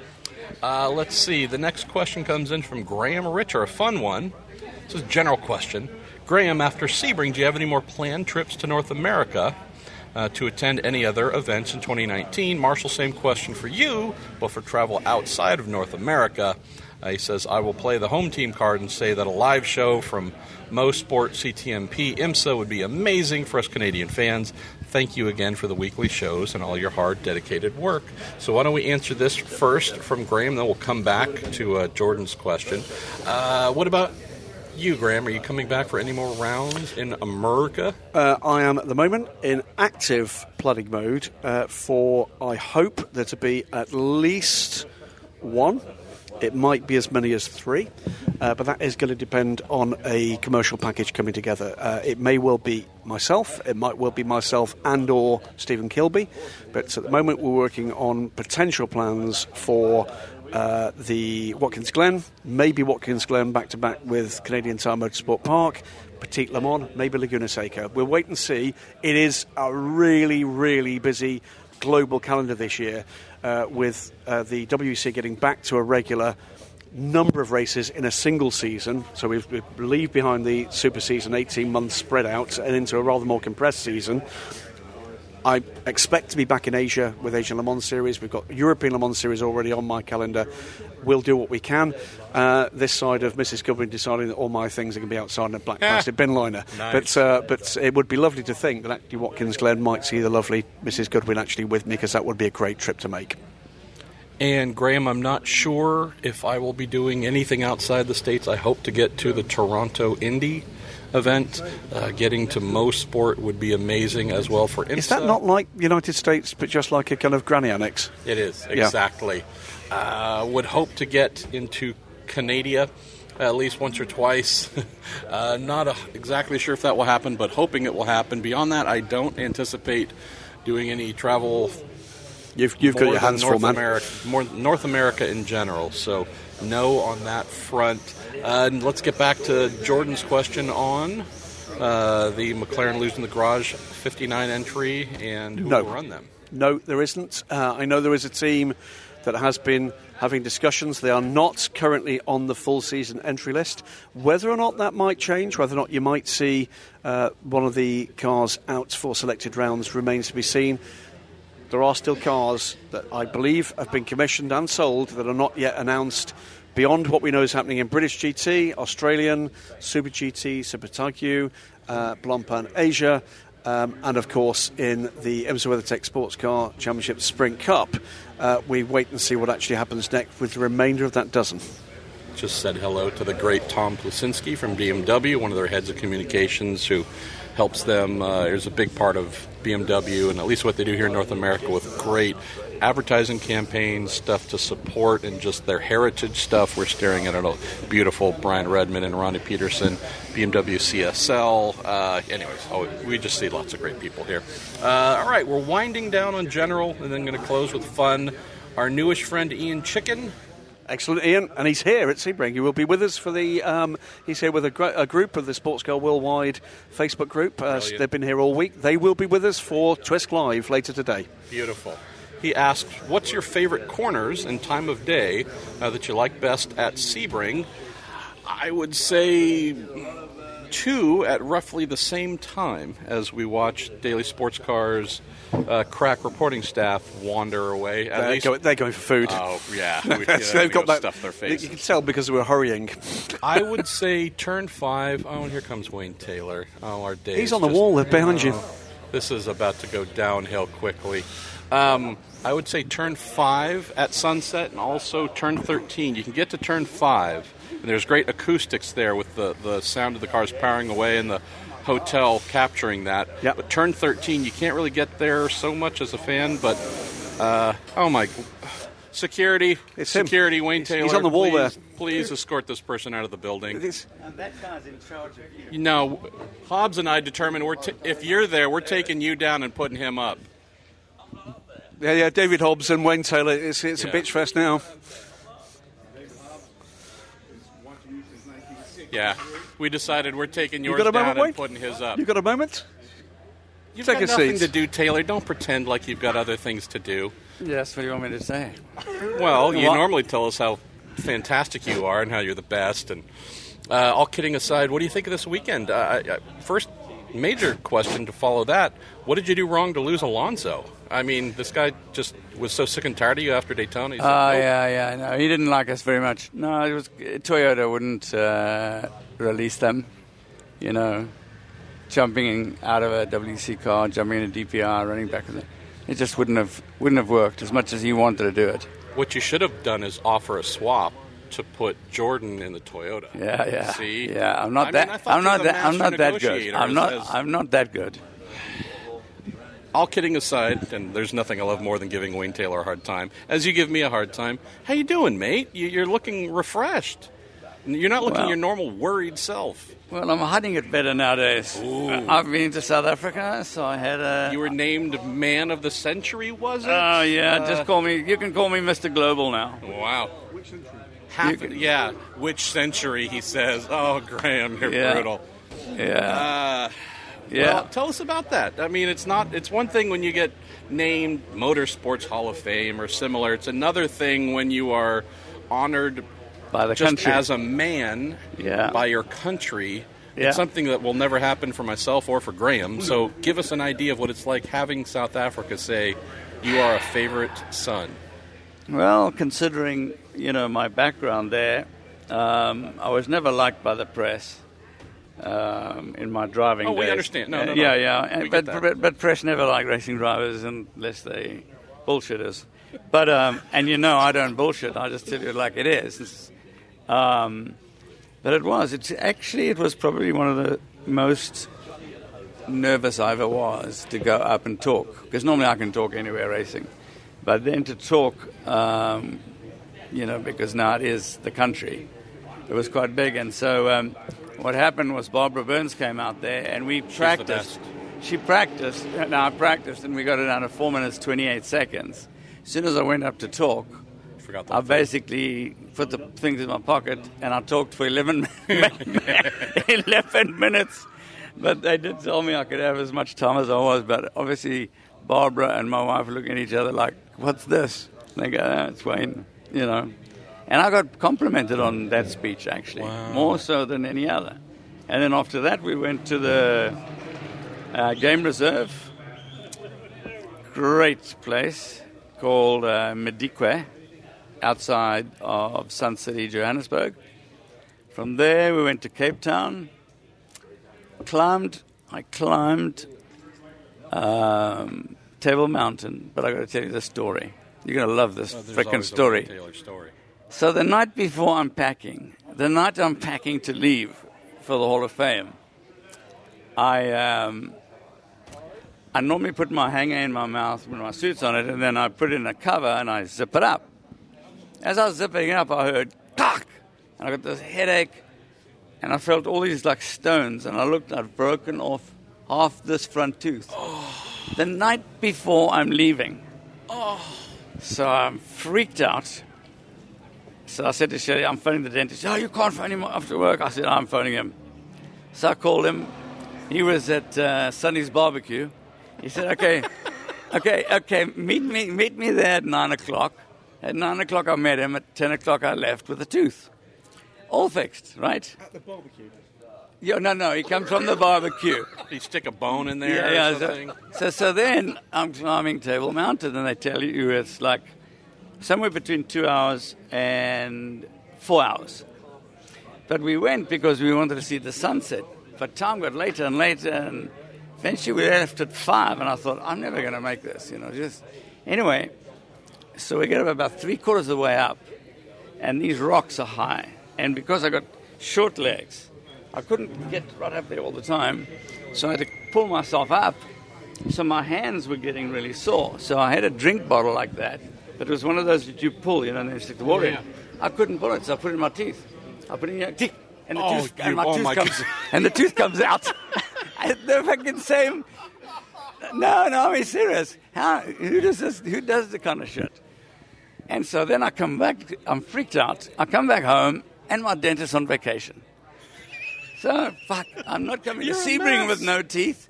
Uh, let's see. The next question comes in from Graham Ritter, a fun one. This is a general question. Graham, after Sebring, do you have any more planned trips to North America uh, to attend any other events in 2019? Marshall, same question for you, but for travel outside of North America. Uh, he says, I will play the home team card and say that a live show from Mosport CTMP IMSA would be amazing for us Canadian fans. Thank you again for the weekly shows and all your hard, dedicated work. So, why don't we answer this first from Graham, then we'll come back to uh, Jordan's question. Uh, what about you, Graham? Are you coming back for any more rounds in America? Uh, I am at the moment in active planning mode uh, for, I hope, there to be at least one. It might be as many as three, uh, but that is going to depend on a commercial package coming together. Uh, it may well be myself, it might well be myself and or Stephen Kilbey, but at the moment we're working on potential plans for uh, the Watkins Glen, maybe Watkins Glen back to back with Canadian Tire Motorsport Park, Petit Le Mans, maybe Laguna Seca. We'll wait and see. It is a really, really busy global calendar this year uh, with uh, the WEC getting back to a regular number of races in a single season. So we've, we leave behind the super season 18 months spread out and into a rather more compressed season. I expect to be back in Asia with Asian Le Mans Series. We've got European Le Mans Series already on my calendar. We'll do what we can. Uh, this side of Mrs. Goodwin deciding that all my things are going to be outside in a black plastic bin liner. Nice. But, uh, but it would be lovely to think that actually Watkins Glen might see the lovely Mrs. Goodwin actually with me because that would be a great trip to make. And Graham, I'm not sure if I will be doing anything outside the states. I hope to get to the Toronto Indy event. Uh, getting to Mosport would be amazing as well for IMSA. Is that not like United States, but just like a kind of granny annex? It is Yeah. exactly. Uh, would hope to get into Canada at least once or twice. uh, not uh exactly sure if that will happen, but hoping it will happen. Beyond that, I don't anticipate doing any travel. You've, you've got your hands North full, man. America, more North America in general. So no on that front. Uh, and let's get back to Jordan's question on uh, the McLaren losing the garage 59 entry and who No. will run them. No, there isn't. Uh, I know there is a team that has been having discussions. They are not currently on the full season entry list. Whether or not that might change, whether or not you might see uh, one of the cars out for selected rounds, remains to be seen. There are still cars that I believe have been commissioned and sold that are not yet announced beyond what we know is happening in British GT, Australian, Super GT, Super Taikyu, uh, Blancpain Asia, um, and of course in the IMSA WeatherTech Sports Car Championship Sprint Cup. Uh, we wait and see what actually happens next with the remainder of that dozen. Just said hello to the great Tom Plucinsky from BMW, one of their heads of communications, who helps them. Uh, is a big part of BMW and at least what they do here in North America with great advertising campaigns, stuff to support, and just their heritage stuff. We're staring at a beautiful Brian Redman and Ronnie Peterson, BMW CSL. Uh, anyways, oh, we just see lots of great people here. Uh, all right, we're winding down on general and then going to close with fun. Our newest friend Ian Chicken Excellent, Ian, and he's here at Sebring. He will be with us for the. Um, he's here with a, gr- a, group of the Sports Car Worldwide Facebook group. Uh, they've been here all week. They will be with us for Twisk Live later today. Beautiful. He asked, "What's your favorite corners and time of day uh, that you like best at Sebring?" I would say two at roughly the same time as we watch Daily Sports Cars uh, crack reporting staff wander away. At they're, least, go, they're going for food. Oh yeah, we, yeah so they've got that. stuff their faces. You can tell because we're hurrying. I would say turn five. Oh, and here comes Wayne Taylor. Oh, our day. He's on the wall there behind you. This is about to go downhill quickly. Um, I would say turn five at sunset, and also turn thirteen. You can get to turn five, and there's great acoustics there with the the sound of the cars powering away and the hotel capturing that. Yep. But turn 13, you can't really get there so much as a fan. But uh, oh my, security, It's him. security, Wayne He's- Taylor. he's on the wall please, there. Please escort this person out of the building. And that guy's in charge of you. Know, Hobbs and I determined we're t- if you're there, we're taking you down and putting him up. Yeah, yeah, David Hobbs and Wayne Taylor. It's, it's Yeah. a bitch fest now. Yeah, we decided we're taking yours got a down moment, and Wayne? putting his up. You got a moment? You've take got a nothing seat. to do, Taylor. Don't pretend like you've got other things to do. Yes, what do you want me to say? Well, you What? normally tell us how fantastic you are and how you're the best. And uh, all kidding aside, what do you think of this weekend? Uh, I- I- first major question to follow that: What did you do wrong to lose Alonso? I mean, this guy just was so sick and tired of you after Daytona. Oh, said, "Nope." yeah, yeah. No, he didn't like us very much. No, it was Toyota wouldn't uh, release them. You know, jumping out of a WEC car, jumping in a DPi, running back it. It just wouldn't have wouldn't have worked as much as he wanted to do it. What you should have done is offer a swap to put Jordan in the Toyota. Yeah, yeah. See? Yeah, I'm not mean, that. I thought I'm not that. I'm not that good. I'm not. as- I'm not that good. All kidding aside, and there's nothing I love more than giving Wayne Taylor a hard time. As you give me a hard time, how you doing, mate? You- You're looking refreshed. You're not looking Well- your normal worried self. Well, I'm hiding it better nowadays. I've been to South Africa, so I had a. You were named Man of the Century, was it? Oh yeah, Uh, just call me. You can call me Mr. Global now. Wow. Which century? Half, You can- yeah, which century, he says. Oh, Graham, you're Yeah. brutal. Yeah, Uh, yeah. Well, tell us about that. I mean, it's not. It's one thing when you get named Motorsports Hall of Fame or similar. It's another thing when you are honored By the just country. as a man Yeah. by your country. Yeah. It's something that will never happen for myself or for Graham. So, give us an idea of what it's like having South Africa say you are a favorite son. Well, considering you know my background there, um, I was never liked by the press um, in my driving Oh, we understand. No, no, no. Yeah, yeah. But, but but press never like racing drivers unless they bullshitters. But um, and you know I don't bullshit. I just tell you like it is. Um, but it was. It's actually it was probably one of the most nervous I ever was to go up and talk because normally I can talk anywhere racing, but then to talk, um, you know, because now it is the country, it was quite big. And so um, what happened was Barbara Burns came out there and we practiced. best. She practiced. and I practiced and we got it down to four minutes twenty eight seconds. As soon as I went up to talk, Forgot I basically put the things in my pocket and I talked for 11, 11 minutes. But they did tell me I could have as much time as I was. But obviously, Barbara and my wife looking at each other like, what's this? And they go, oh, it's Wayne. you know. And I got complimented on that speech, actually, more so than any other. And then after that, we went to the uh, game reserve. Great place called uh, Madikwe, outside of Sun City, Johannesburg. From there, we went to Cape Town. Climbed, I climbed um, Table Mountain, but I got to tell you the story. You're going to love this there's freaking story. Story. So the night before I'm packing, the night I'm packing to leave for the Hall of Fame, I um, I normally put my hanger in my mouth with my suit's on it, and then I put it in a cover and I zip it up. As I was zipping it up, I heard cock, and I got this headache, and I felt all these like stones, and I looked, I'd broken off half this front tooth. The night before I'm leaving. So I'm freaked out. So I said to Sherry, I'm phoning the dentist. Oh, you can't phone him after work. I said, I'm phoning him. So I called him. He was at uh, Sonny's barbecue. He said, okay, okay, okay, meet me, meet me there at 9 o'clock. At 9 o'clock, I met him. At 10 o'clock, I left with a tooth. All fixed, right? At the barbecue? Yeah, no, no, he comes from the barbecue. Did you stick a bone in there Yeah, or yeah. something? So, so, so then I'm climbing Table Mountain, and they tell you it's like somewhere between two hours and four hours. But we went because we wanted to see the sunset. But time got later and later, and eventually we left at five, and I thought, I'm never going to make this, you know. Just anyway, so we up about three quarters of the way up, and these rocks are high. And because I got short legs, I couldn't get right up there all the time, so I had to pull myself up. So my hands were getting really sore. So I had a drink bottle like that, but it was one of those that you pull, you know, and you stick the water in. I couldn't pull it, so I put it in my teeth. I put it in your teeth, and the Oh, tooth, you- and my oh tooth my comes, God. and the tooth comes out. And the fucking same. No, no, I'm serious. How? Who does this? Who does the kind of shit? And so then I come back. I'm freaked out. I come back home, and my dentist's on vacation. So fuck, I'm not coming to Sebring with no teeth.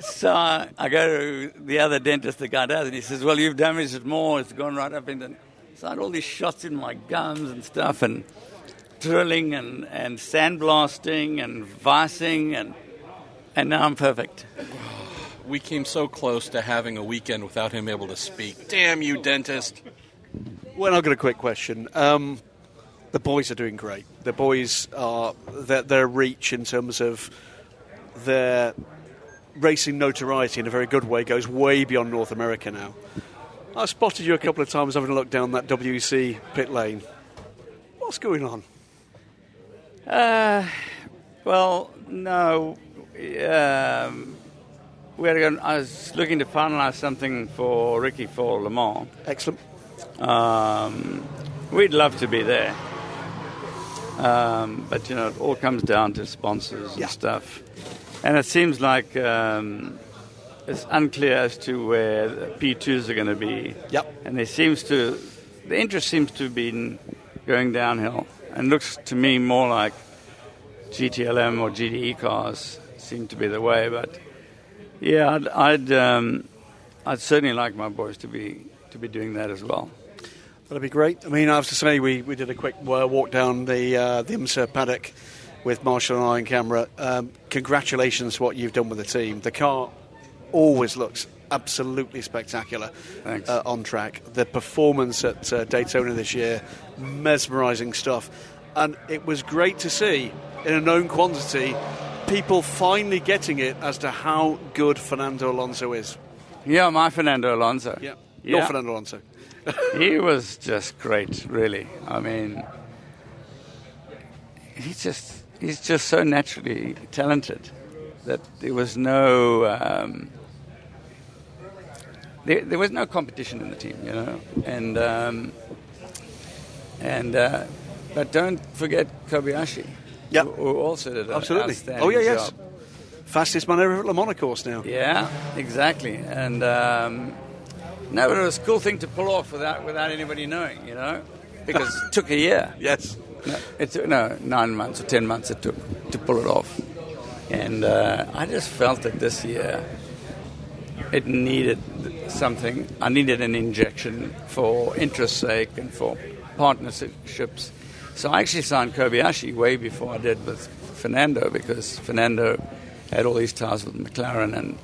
So I, I go to the other dentist the guy does, and he says, "Well, you've damaged it more. It's gone right up into." So I had all these shots in my gums and stuff, and drilling and and sandblasting and vicing, and and now I'm perfect. We came so close to having a weekend without him able to speak. Damn you, dentist. Well, I've got a quick question. Um, the boys are doing great. The boys are their, their reach in terms of their racing notoriety in a very good way goes way beyond North America now. I spotted you a couple of times having a look down that WEC pit lane. What's going on? Uh, well, no. Um, we had to go, I was looking to finalise something for Ricky for Le Mans. Excellent. Um, we'd love to be there. Um, but, you know, it all comes down to sponsors Yeah. and stuff. And it seems like um, it's unclear as to where P2s are going to be. Yep. And there seems to, the interest seems to have been going downhill. And looks to me more like GTLM or GTE cars seem to be the way. But yeah, I'd, I'd, um, I'd certainly like my boys to be to be doing that as well. That'd be great. I mean, I have to say, we, we did a quick uh, walk down the uh, the IMSA paddock with Marshall and I on camera. Um, congratulations what you've done with the team. The car always looks absolutely spectacular Uh, on track. The performance at uh, Daytona this year, mesmerising stuff. And it was great to see, in a known quantity, people finally getting it as to how good Fernando Alonso is. Yeah, my Fernando Alonso. Yeah. Your Fernando Alonso. he was just great, really. I mean, he just he's just so naturally talented that there was no um, there, there was no competition in the team, you know, and um, and uh, but don't forget Kobayashi, Yeah. who, who also did Absolutely. Oh, yeah, yes. job. Fastest man ever at Le Mans course now. Yeah, exactly. And um, no, but it was a cool thing to pull off without without anybody knowing, you know, because it took a year. Yes. No, it took no nine months or ten months it took to pull it off, and uh, I just felt that this year it needed something. I needed an injection for interest sake and for partnerships. So I actually signed Kobayashi way before I did with Fernando because Fernando had all these ties with McLaren and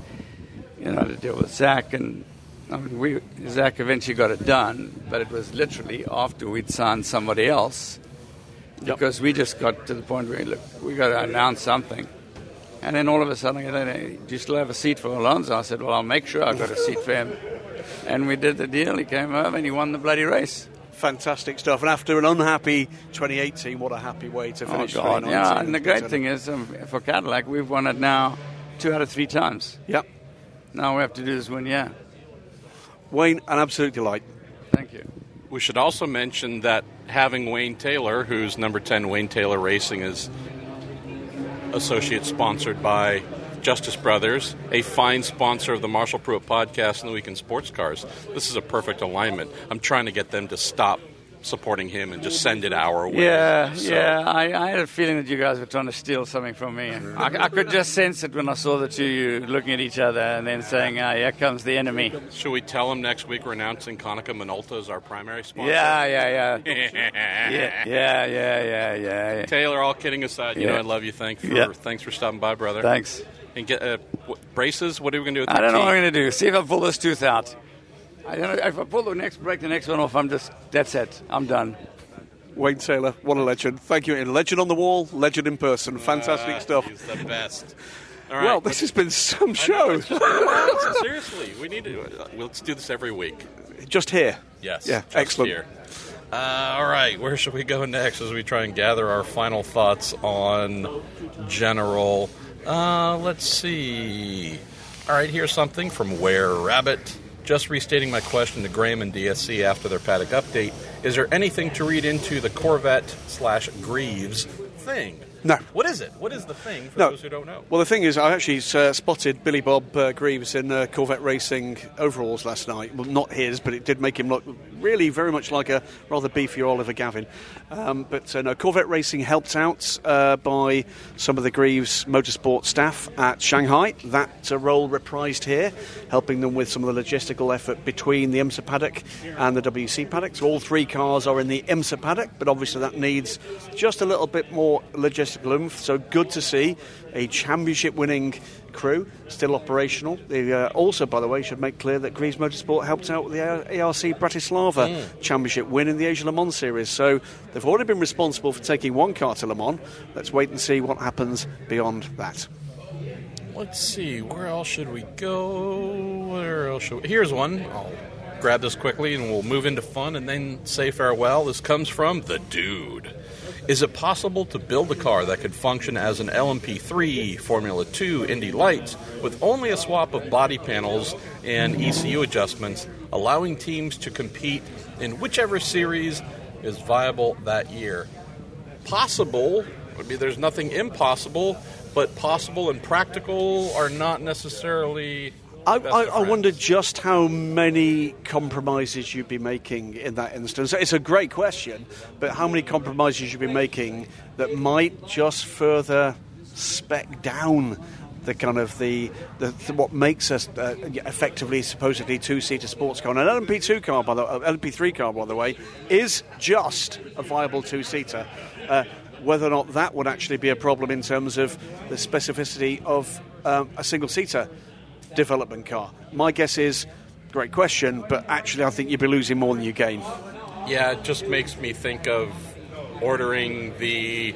you know to deal with Zak and I mean we Zak eventually got it done, but it was literally after we'd signed somebody else because we just got to the point where look we got to announce something. And then all of a sudden, I do you still have a seat for Alonso? I said, well, I'll make sure I've got a seat for him. And we did the deal. He came over and he won the bloody race. Fantastic stuff. And after an unhappy 2018, what a happy way to finish oh, God. Yeah, and the great thing is, um, for Cadillac, we've won it now two out of three times. Yep. Now we have to do this one year. Wayne, an absolute delight. We should also mention that having Wayne Taylor, who's number 10 Wayne Taylor Racing, is associate sponsored by Justice Brothers, a fine sponsor of the Marshall Pruett podcast and the Week in Sports Cars. This is a perfect alignment. I'm trying to get them to stop supporting him and just send it our way. Yeah, So- yeah. I, I had a feeling that you guys were trying to steal something from me. I, I could just sense it when I saw the two of you looking at each other and then saying, ah, here comes the enemy. Should we tell him next week we're announcing Konica Minolta as our primary sponsor? Yeah, yeah, yeah. Yeah, yeah, yeah, yeah, yeah. Taylor, all kidding aside, you Yeah. know I love you. Thanks for Yeah. thanks for stopping by, brother. Thanks. And get uh, what, braces. What are we going to do? With I don't know what? I'm going to do. See if I pull this tooth out. I don't know. If I pull the next break, the next one off, I'm just, that's it. I'm done. Wayne Taylor, what a legend. Thank you. Legend on the wall, legend in person. Fantastic Ah, stuff. He's the best. All right. Well, this has been some I know, show. just- seriously, we need to. uh, Let's do this every week. Just here. Yes. Yeah, just excellent. Here. Uh, all right, where should we go next as we try and gather our final thoughts on general? Uh, let's see. All right, here's something from Where Rabbit. Just restating my question to Graham and DSC after their paddock update. Is there anything to read into the Corvette slash Greaves thing? No. What is it? What is the thing for No. those who don't know? Well, the thing is, I actually uh, spotted Billy Bob uh, Greaves in uh, Corvette Racing overalls last night. Well, not his, but it did make him look really very much like a rather beefier Oliver Gavin. Um, but uh, no, Corvette Racing helped out uh, by some of the Greaves motorsport staff at Shanghai. That uh, role reprised here, helping them with some of the logistical effort between the IMSA paddock and the WEC paddock. So all three cars are in the IMSA paddock, but obviously that needs just a little bit more logistical So good to see a championship winning crew still operational. They uh, also, by the way, should make clear that Greaves Motorsport helped out with the ARC Bratislava championship win in the Asia Le Mans series. So they've already been responsible for taking one car to Le Mans. Let's wait and see what happens beyond that. Let's see, where else should we go? Where else should we? Here's one. I'll grab this quickly and we'll move into fun and then say farewell. This comes from The Dude. Is it possible to build a car that could function as an LMP3, Formula 2, Indy Lights with only a swap of body panels and ECU adjustments, allowing teams to compete in whichever series is viable that year? possible. I mean, there's nothing impossible, but possible and practical are not necessarily. I, I, I wonder just how many compromises you'd be making in that instance. It's a great question, but how many compromises you'd be making that might just further spec down the kind of the, the, the what makes us uh, effectively supposedly two-seater sports car. And an LMP2 car, by the uh, LMP3 car, by the way, is just a viable two-seater. Uh, whether or not that would actually be a problem in terms of the specificity of um, a single-seater development car? My guess is, great question, but actually I think you'd be losing more than you gain. Yeah, it just makes me think of ordering the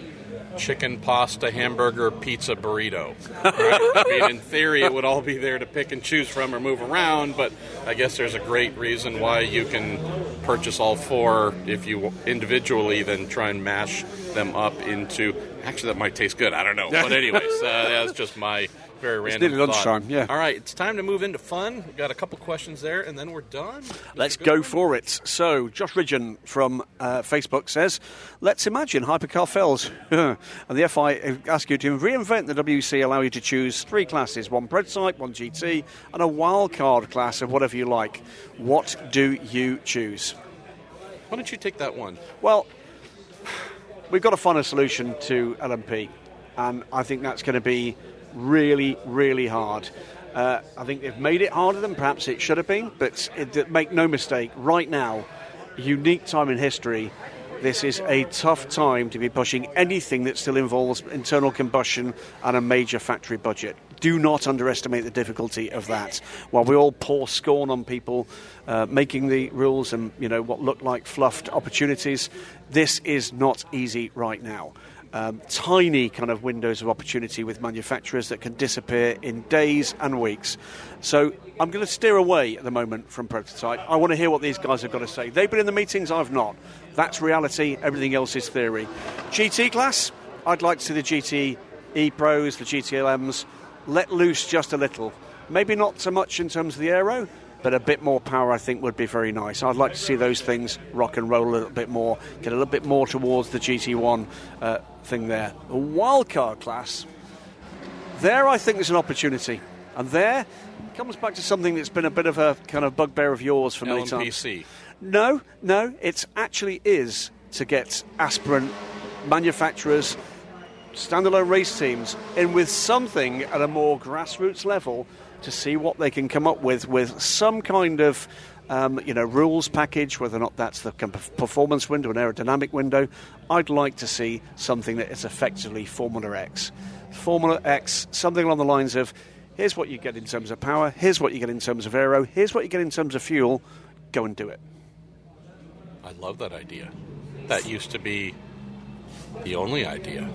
chicken pasta hamburger pizza burrito. Right? I mean, in theory, it would all be there to pick and choose from or move around, but I guess there's a great reason why you can purchase all four if you individually then try and mash them up into. Actually, that might taste good. I don't know. But anyways, uh, that's just my very random nearly thought. lunchtime, yeah. All right, it's time to move into fun. We've got a couple questions there, and then we're done. Let's go for it. So, Josh Ridgen from uh, Facebook says, Let's imagine Hypercar fails, and the FI ask you to reinvent the WEC, allow you to choose three classes one Prototype, one GT, and a wildcard class of whatever you like. What do you choose? Why don't you take that one? Well, we've got to find a solution to LMP, and I think that's going to be really, really hard. Uh, I think they've made it harder than perhaps it should have been, but it, make no mistake, right now, unique time in history. This is a tough time to be pushing anything that still involves internal combustion and a major factory budget. Do not underestimate the difficulty of that. While we all pour scorn on people uh, making the rules and you know what look like fluffed opportunities, this is not easy right now um, tiny kind of windows of opportunity with manufacturers that can disappear in days and weeks. So I'm going to steer away at the moment from prototype. I want to hear what these guys have got to say. They've been in the meetings, I've not. That's reality, everything else is theory. GT class, I'd like to see the GT E Pros, the GTLMs let loose just a little. Maybe not so much in terms of the aero, but a bit more power I think would be very nice. I'd like to see those things rock and roll a little bit more, get a little bit more towards the GT1 uh, thing there. A wildcard class, there I think there's an opportunity. And there comes back to something that's been a bit of a kind of bugbear of yours for many times. No, no, it actually is to get aspirant manufacturers, standalone race teams in with something at a more grassroots level to see what they can come up with with some kind of um, you know rules package, whether or not that's the performance window, an aerodynamic window. I'd like to see something that is effectively Formula X. Formula X, something along the lines of here's what you get in terms of power, here's what you get in terms of aero, here's what you get in terms of fuel. Go and do it. I love that idea. That used to be the only idea.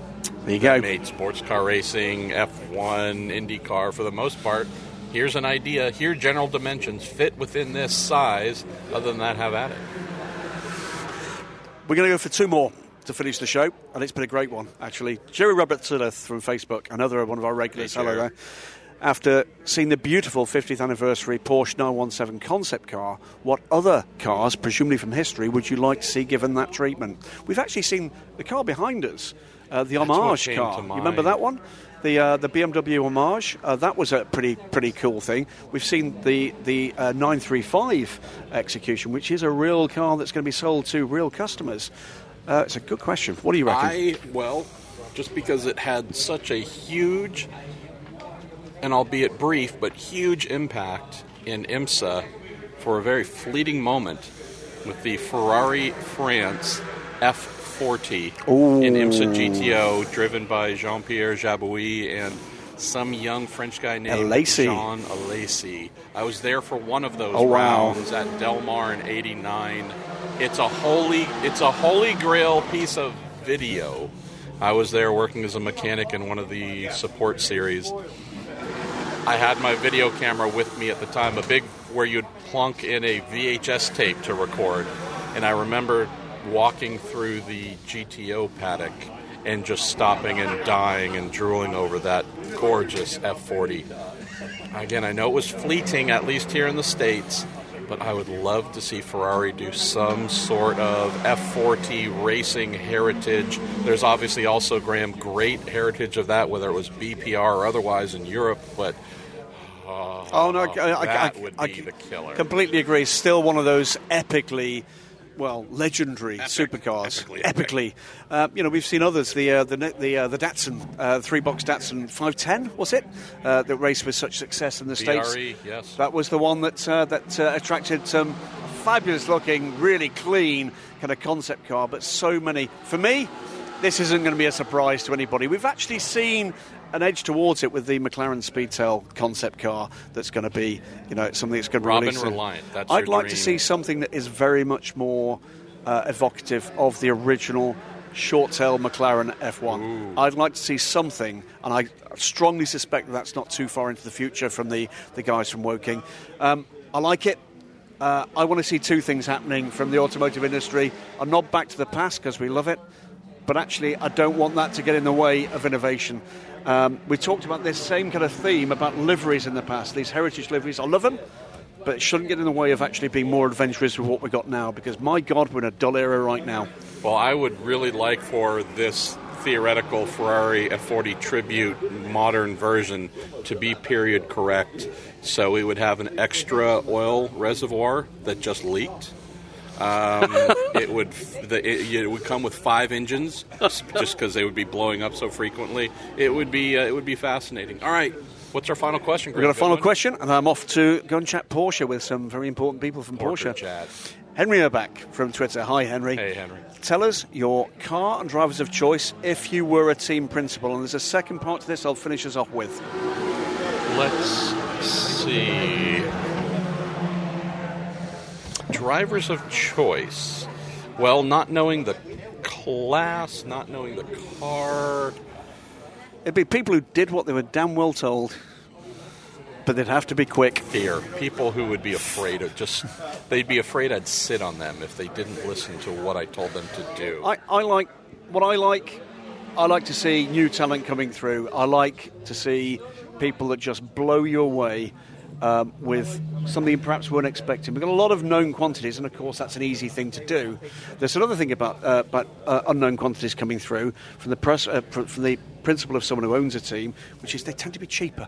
There you go. made sports car racing, F1, IndyCar for the most part here's an idea, here general dimensions fit within this size. Other than that, have at it. We're going to go for two more to finish the show, and it's been a great one, actually. Jerry Roberts from Facebook, another one of our regulars. Hey, Hello there. After seeing the beautiful 50th anniversary Porsche 917 concept car, what other cars, presumably from history, would you like to see given that treatment? We've actually seen the car behind us, uh, the That's Homage car. You remember that one? The uh, the BMW Homage. Uh, that was a pretty pretty cool thing. We've seen the the uh, 935 execution, which is a real car that's going to be sold to real customers. Uh, it's a good question. What do you reckon? I well, just because it had such a huge, and albeit brief, but huge impact in IMSA for a very fleeting moment with the Ferrari France F 40 Ooh. in IMSA GTO, driven by Jean Pierre Jabouille and some young French guy named Alesi. Jean Alesi. I was there for one of those oh, wow. rounds at Del Mar in '89. It's a holy, it's a holy grail piece of video. I was there working as a mechanic in one of the support series. I had my video camera with me at the time, a big where you'd plunk in a VHS tape to record. And I remember walking through the GTO paddock and just stopping and dying and drooling over that gorgeous F40. Again, I know it was fleeting, at least here in the States, but I would love to see Ferrari do some sort of F40 racing heritage. There's obviously also, Graham, great heritage of that, whether it was BPR or otherwise in Europe, but. Uh, oh no! I, that I, would be the killer. Completely agree. Still one of those epically well, legendary Epic. supercars. Epically, epically. Uh, you know, we've seen others. The uh, the the, uh, the Datsun uh, three box Datsun 510 was it uh, that raced with such success in the BRE, states? Yes, that was the one that uh, that attracted some fabulous looking, really clean kind of concept car. But so many for me. This isn't going to be a surprise to anybody. We've actually seen an edge towards it with the McLaren Speedtail concept car that's going to be, you know, something that's going to be Robin. Reliant. That's I'd like dream. to see something that is very much more uh, evocative of the original short tail McLaren F1. Ooh. I'd like to see something, and I strongly suspect that that's not too far into the future from the, the guys from Woking. Um, I like it. Uh, I want to see two things happening from the automotive industry. A nod back to the past because we love it, but actually, I don't want that to get in the way of innovation. Um, we talked about this same kind of theme about liveries in the past, these heritage liveries. I love them, but it shouldn't get in the way of actually being more adventurous with what we've got now because, my God, we're in a dull era right now. Well, I would really like for this theoretical Ferrari F40 tribute modern version to be period correct. So we would have an extra oil reservoir that just leaked um, it would the, it, it, would come with five engines, just because they would be blowing up so frequently. It would be uh, it would be fascinating. All right, What's our final question? We've got a final question, and I'm off to go and chat Porsche with some very important people from Porsche. Chad. Henry Erbach from Twitter. Hi, Henry. Hey, Henry. Tell us your car and drivers of choice if you were a team principal. And there's a second part to this I'll finish us off with. Let's see. Drivers of choice. Well, not knowing the class, not knowing the car. It'd be people who did what they were damn well told, but they'd have to be quick. Fear. People who would be afraid of just. They'd be afraid I'd sit on them if they didn't listen to what I told them to do. I, I like what I like. I like to see new talent coming through. I like to see people that just blow you away um, with something you perhaps weren't expecting. We've got a lot of known quantities, and of course that's an easy thing to do. There's another thing about uh, about uh, unknown quantities coming through from the press, uh, pr- from the principle of someone who owns a team, which is they tend to be cheaper.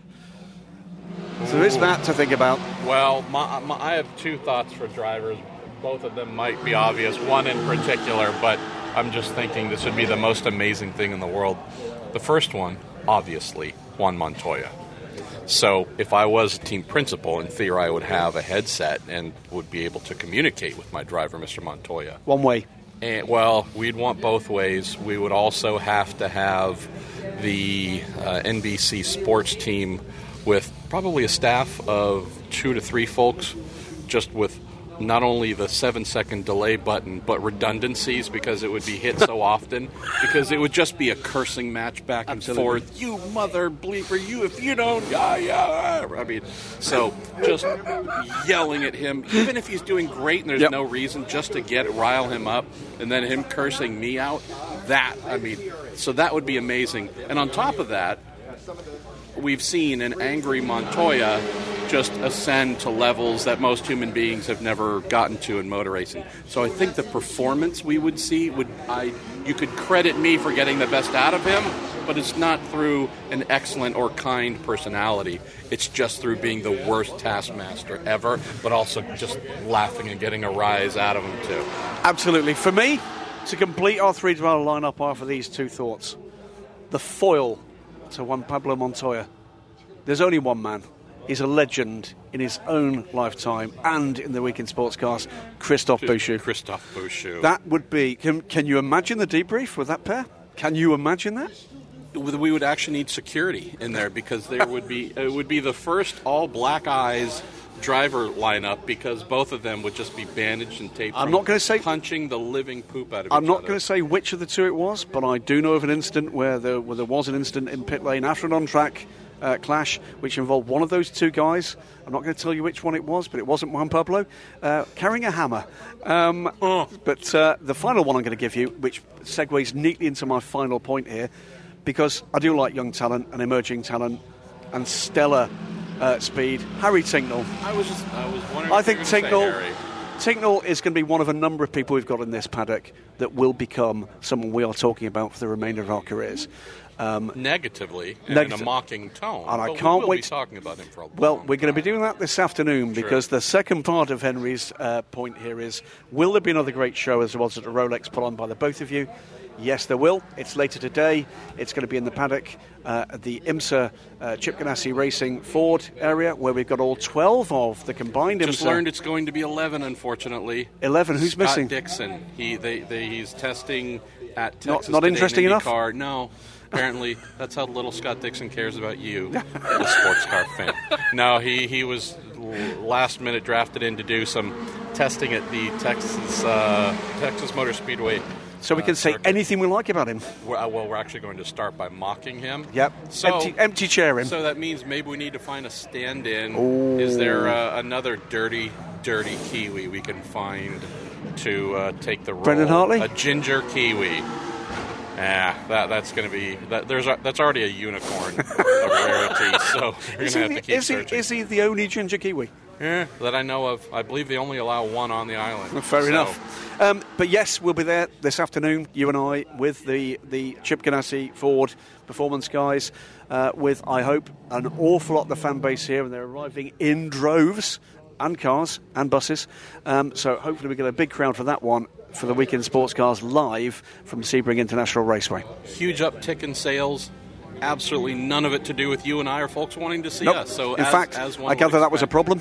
So there is that to think about. Well, my, my, I have two thoughts for drivers. Both of them might be obvious. One in particular, but I'm just thinking this would be the most amazing thing in the world. The first one, obviously, Juan Montoya. So if I was a team principal, in theory, I would have a headset and would be able to communicate with my driver, Mr. Montoya. One way. And, well, we'd want both ways. We would also have to have the uh, NBC sports team with probably a staff of two to three folks, just with not only the seven second delay button, but redundancies because it would be hit so often. Because it would just be a cursing match back and Absolutely. forth. You mother bleeper, you if you don't, yeah, yeah. I mean, so just yelling at him, even if he's doing great and there's Yep. no reason, just to get rile him up, and then him cursing me out. That I mean, so that would be amazing. And on top of that, we've seen an angry Montoya just ascend to levels that most human beings have never gotten to in motor racing. So I think the performance we would see would I you could credit me for getting the best out of him, but it's not through an excellent or kind personality. It's just through being the worst taskmaster ever, but also just laughing and getting a rise out of him too. Absolutely. For me, to complete our three driver lineup for these two thoughts. The foil to Juan Pablo Montoya. There's only one man. He's a legend in his own lifetime and in the Week In Sports Cars, Christophe Bouchut. Christophe Bouchut. That would be. Can, can you imagine the debrief with that pair? Can you imagine that? we would actually need security in there because there would be it would be the first all black eyes driver lineup because both of them would just be bandaged and taped. I'm not gonna say- punching the living poop out of I'm not going to say which of the two it was, but I do know of an incident where there, where there was an incident in pit lane after an on track uh, clash which involved one of those two guys. I'm not going to tell you which one it was, but it wasn't Juan Pablo, uh, carrying a hammer. Um, But uh, the final one I'm going to give you, which segues neatly into my final point here, because I do like young talent and emerging talent and stellar uh, speed. Harry Tincknell. I was just I was wondering. I if think you were gonna say Tincknell, Harry. Tincknell is going to be one of a number of people we've got in this paddock that will become someone we are talking about for the remainder of our careers. Um, negatively and in a mocking tone. And I but can't we will wait Be talking about him for a well, we're going to be doing that this afternoon because the second part of Henry's uh, point here is will there be another great show as there was at the Rolex put on by the both of you? Yes, there will. It's later today. It's going to be in the paddock uh, at the IMSA uh, Chip Ganassi Racing Ford area where we've got all 12 of the combined Just IMSA. learned it's going to be 11, unfortunately. 11, who's Scott missing? Dixon. He they, they he's testing at Not- Texas not in interesting enough? IndyCar. No, apparently that's how little Scott Dixon cares about you, the sports car fan. No, he he was last minute drafted in to do some testing at the Texas uh, Texas Motor Speedway. so we uh, can say circuit. anything we like about him. We're, uh, well, we're actually going to start by mocking him. Yep. So, empty, empty chair him. So that means maybe we need to find a stand-in. Is there uh, another dirty, dirty Kiwi we can find to uh, take the role? Brendon Hartley? A ginger Kiwi. Ah, that that's going to be that. There's a, that's already a unicorn of rarity, so is, going to have he, to keep is, he, searching. is he the only ginger kiwi? Yeah, that I know of. I believe they only allow one on the island. Fair So- enough. Um, but yes, we'll be there this afternoon, you and I, with the, the Chip Ganassi Ford performance guys, uh, with, I hope, an awful lot of the fan base here, and they're arriving in droves and cars and buses. Um, so hopefully we get a big crowd for that one for the Week In Sports Cars live from Sebring International Raceway. Huge uptick in sales absolutely none of it to do with you and I or folks wanting to see Nope. us. So in as, fact, as one I gather that was a problem.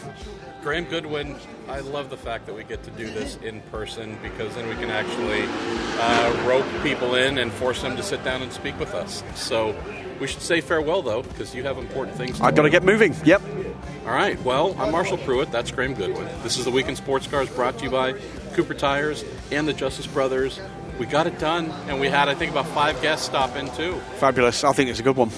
Graham Goodwin, I love the fact that we get to do this in person because then we can actually uh, rope people in and force them to sit down and speak with us. So we should say farewell, though, because you have important things to I've got to get moving. Yep. All right. Well, I'm Marshall Pruett. That's Graham Goodwin. This is the Week in Sports Cars brought to you by Cooper Tires and the Justice Brothers. We got it done, and we had, I think, about five guests stop in, too. Fabulous. I think it's a good one.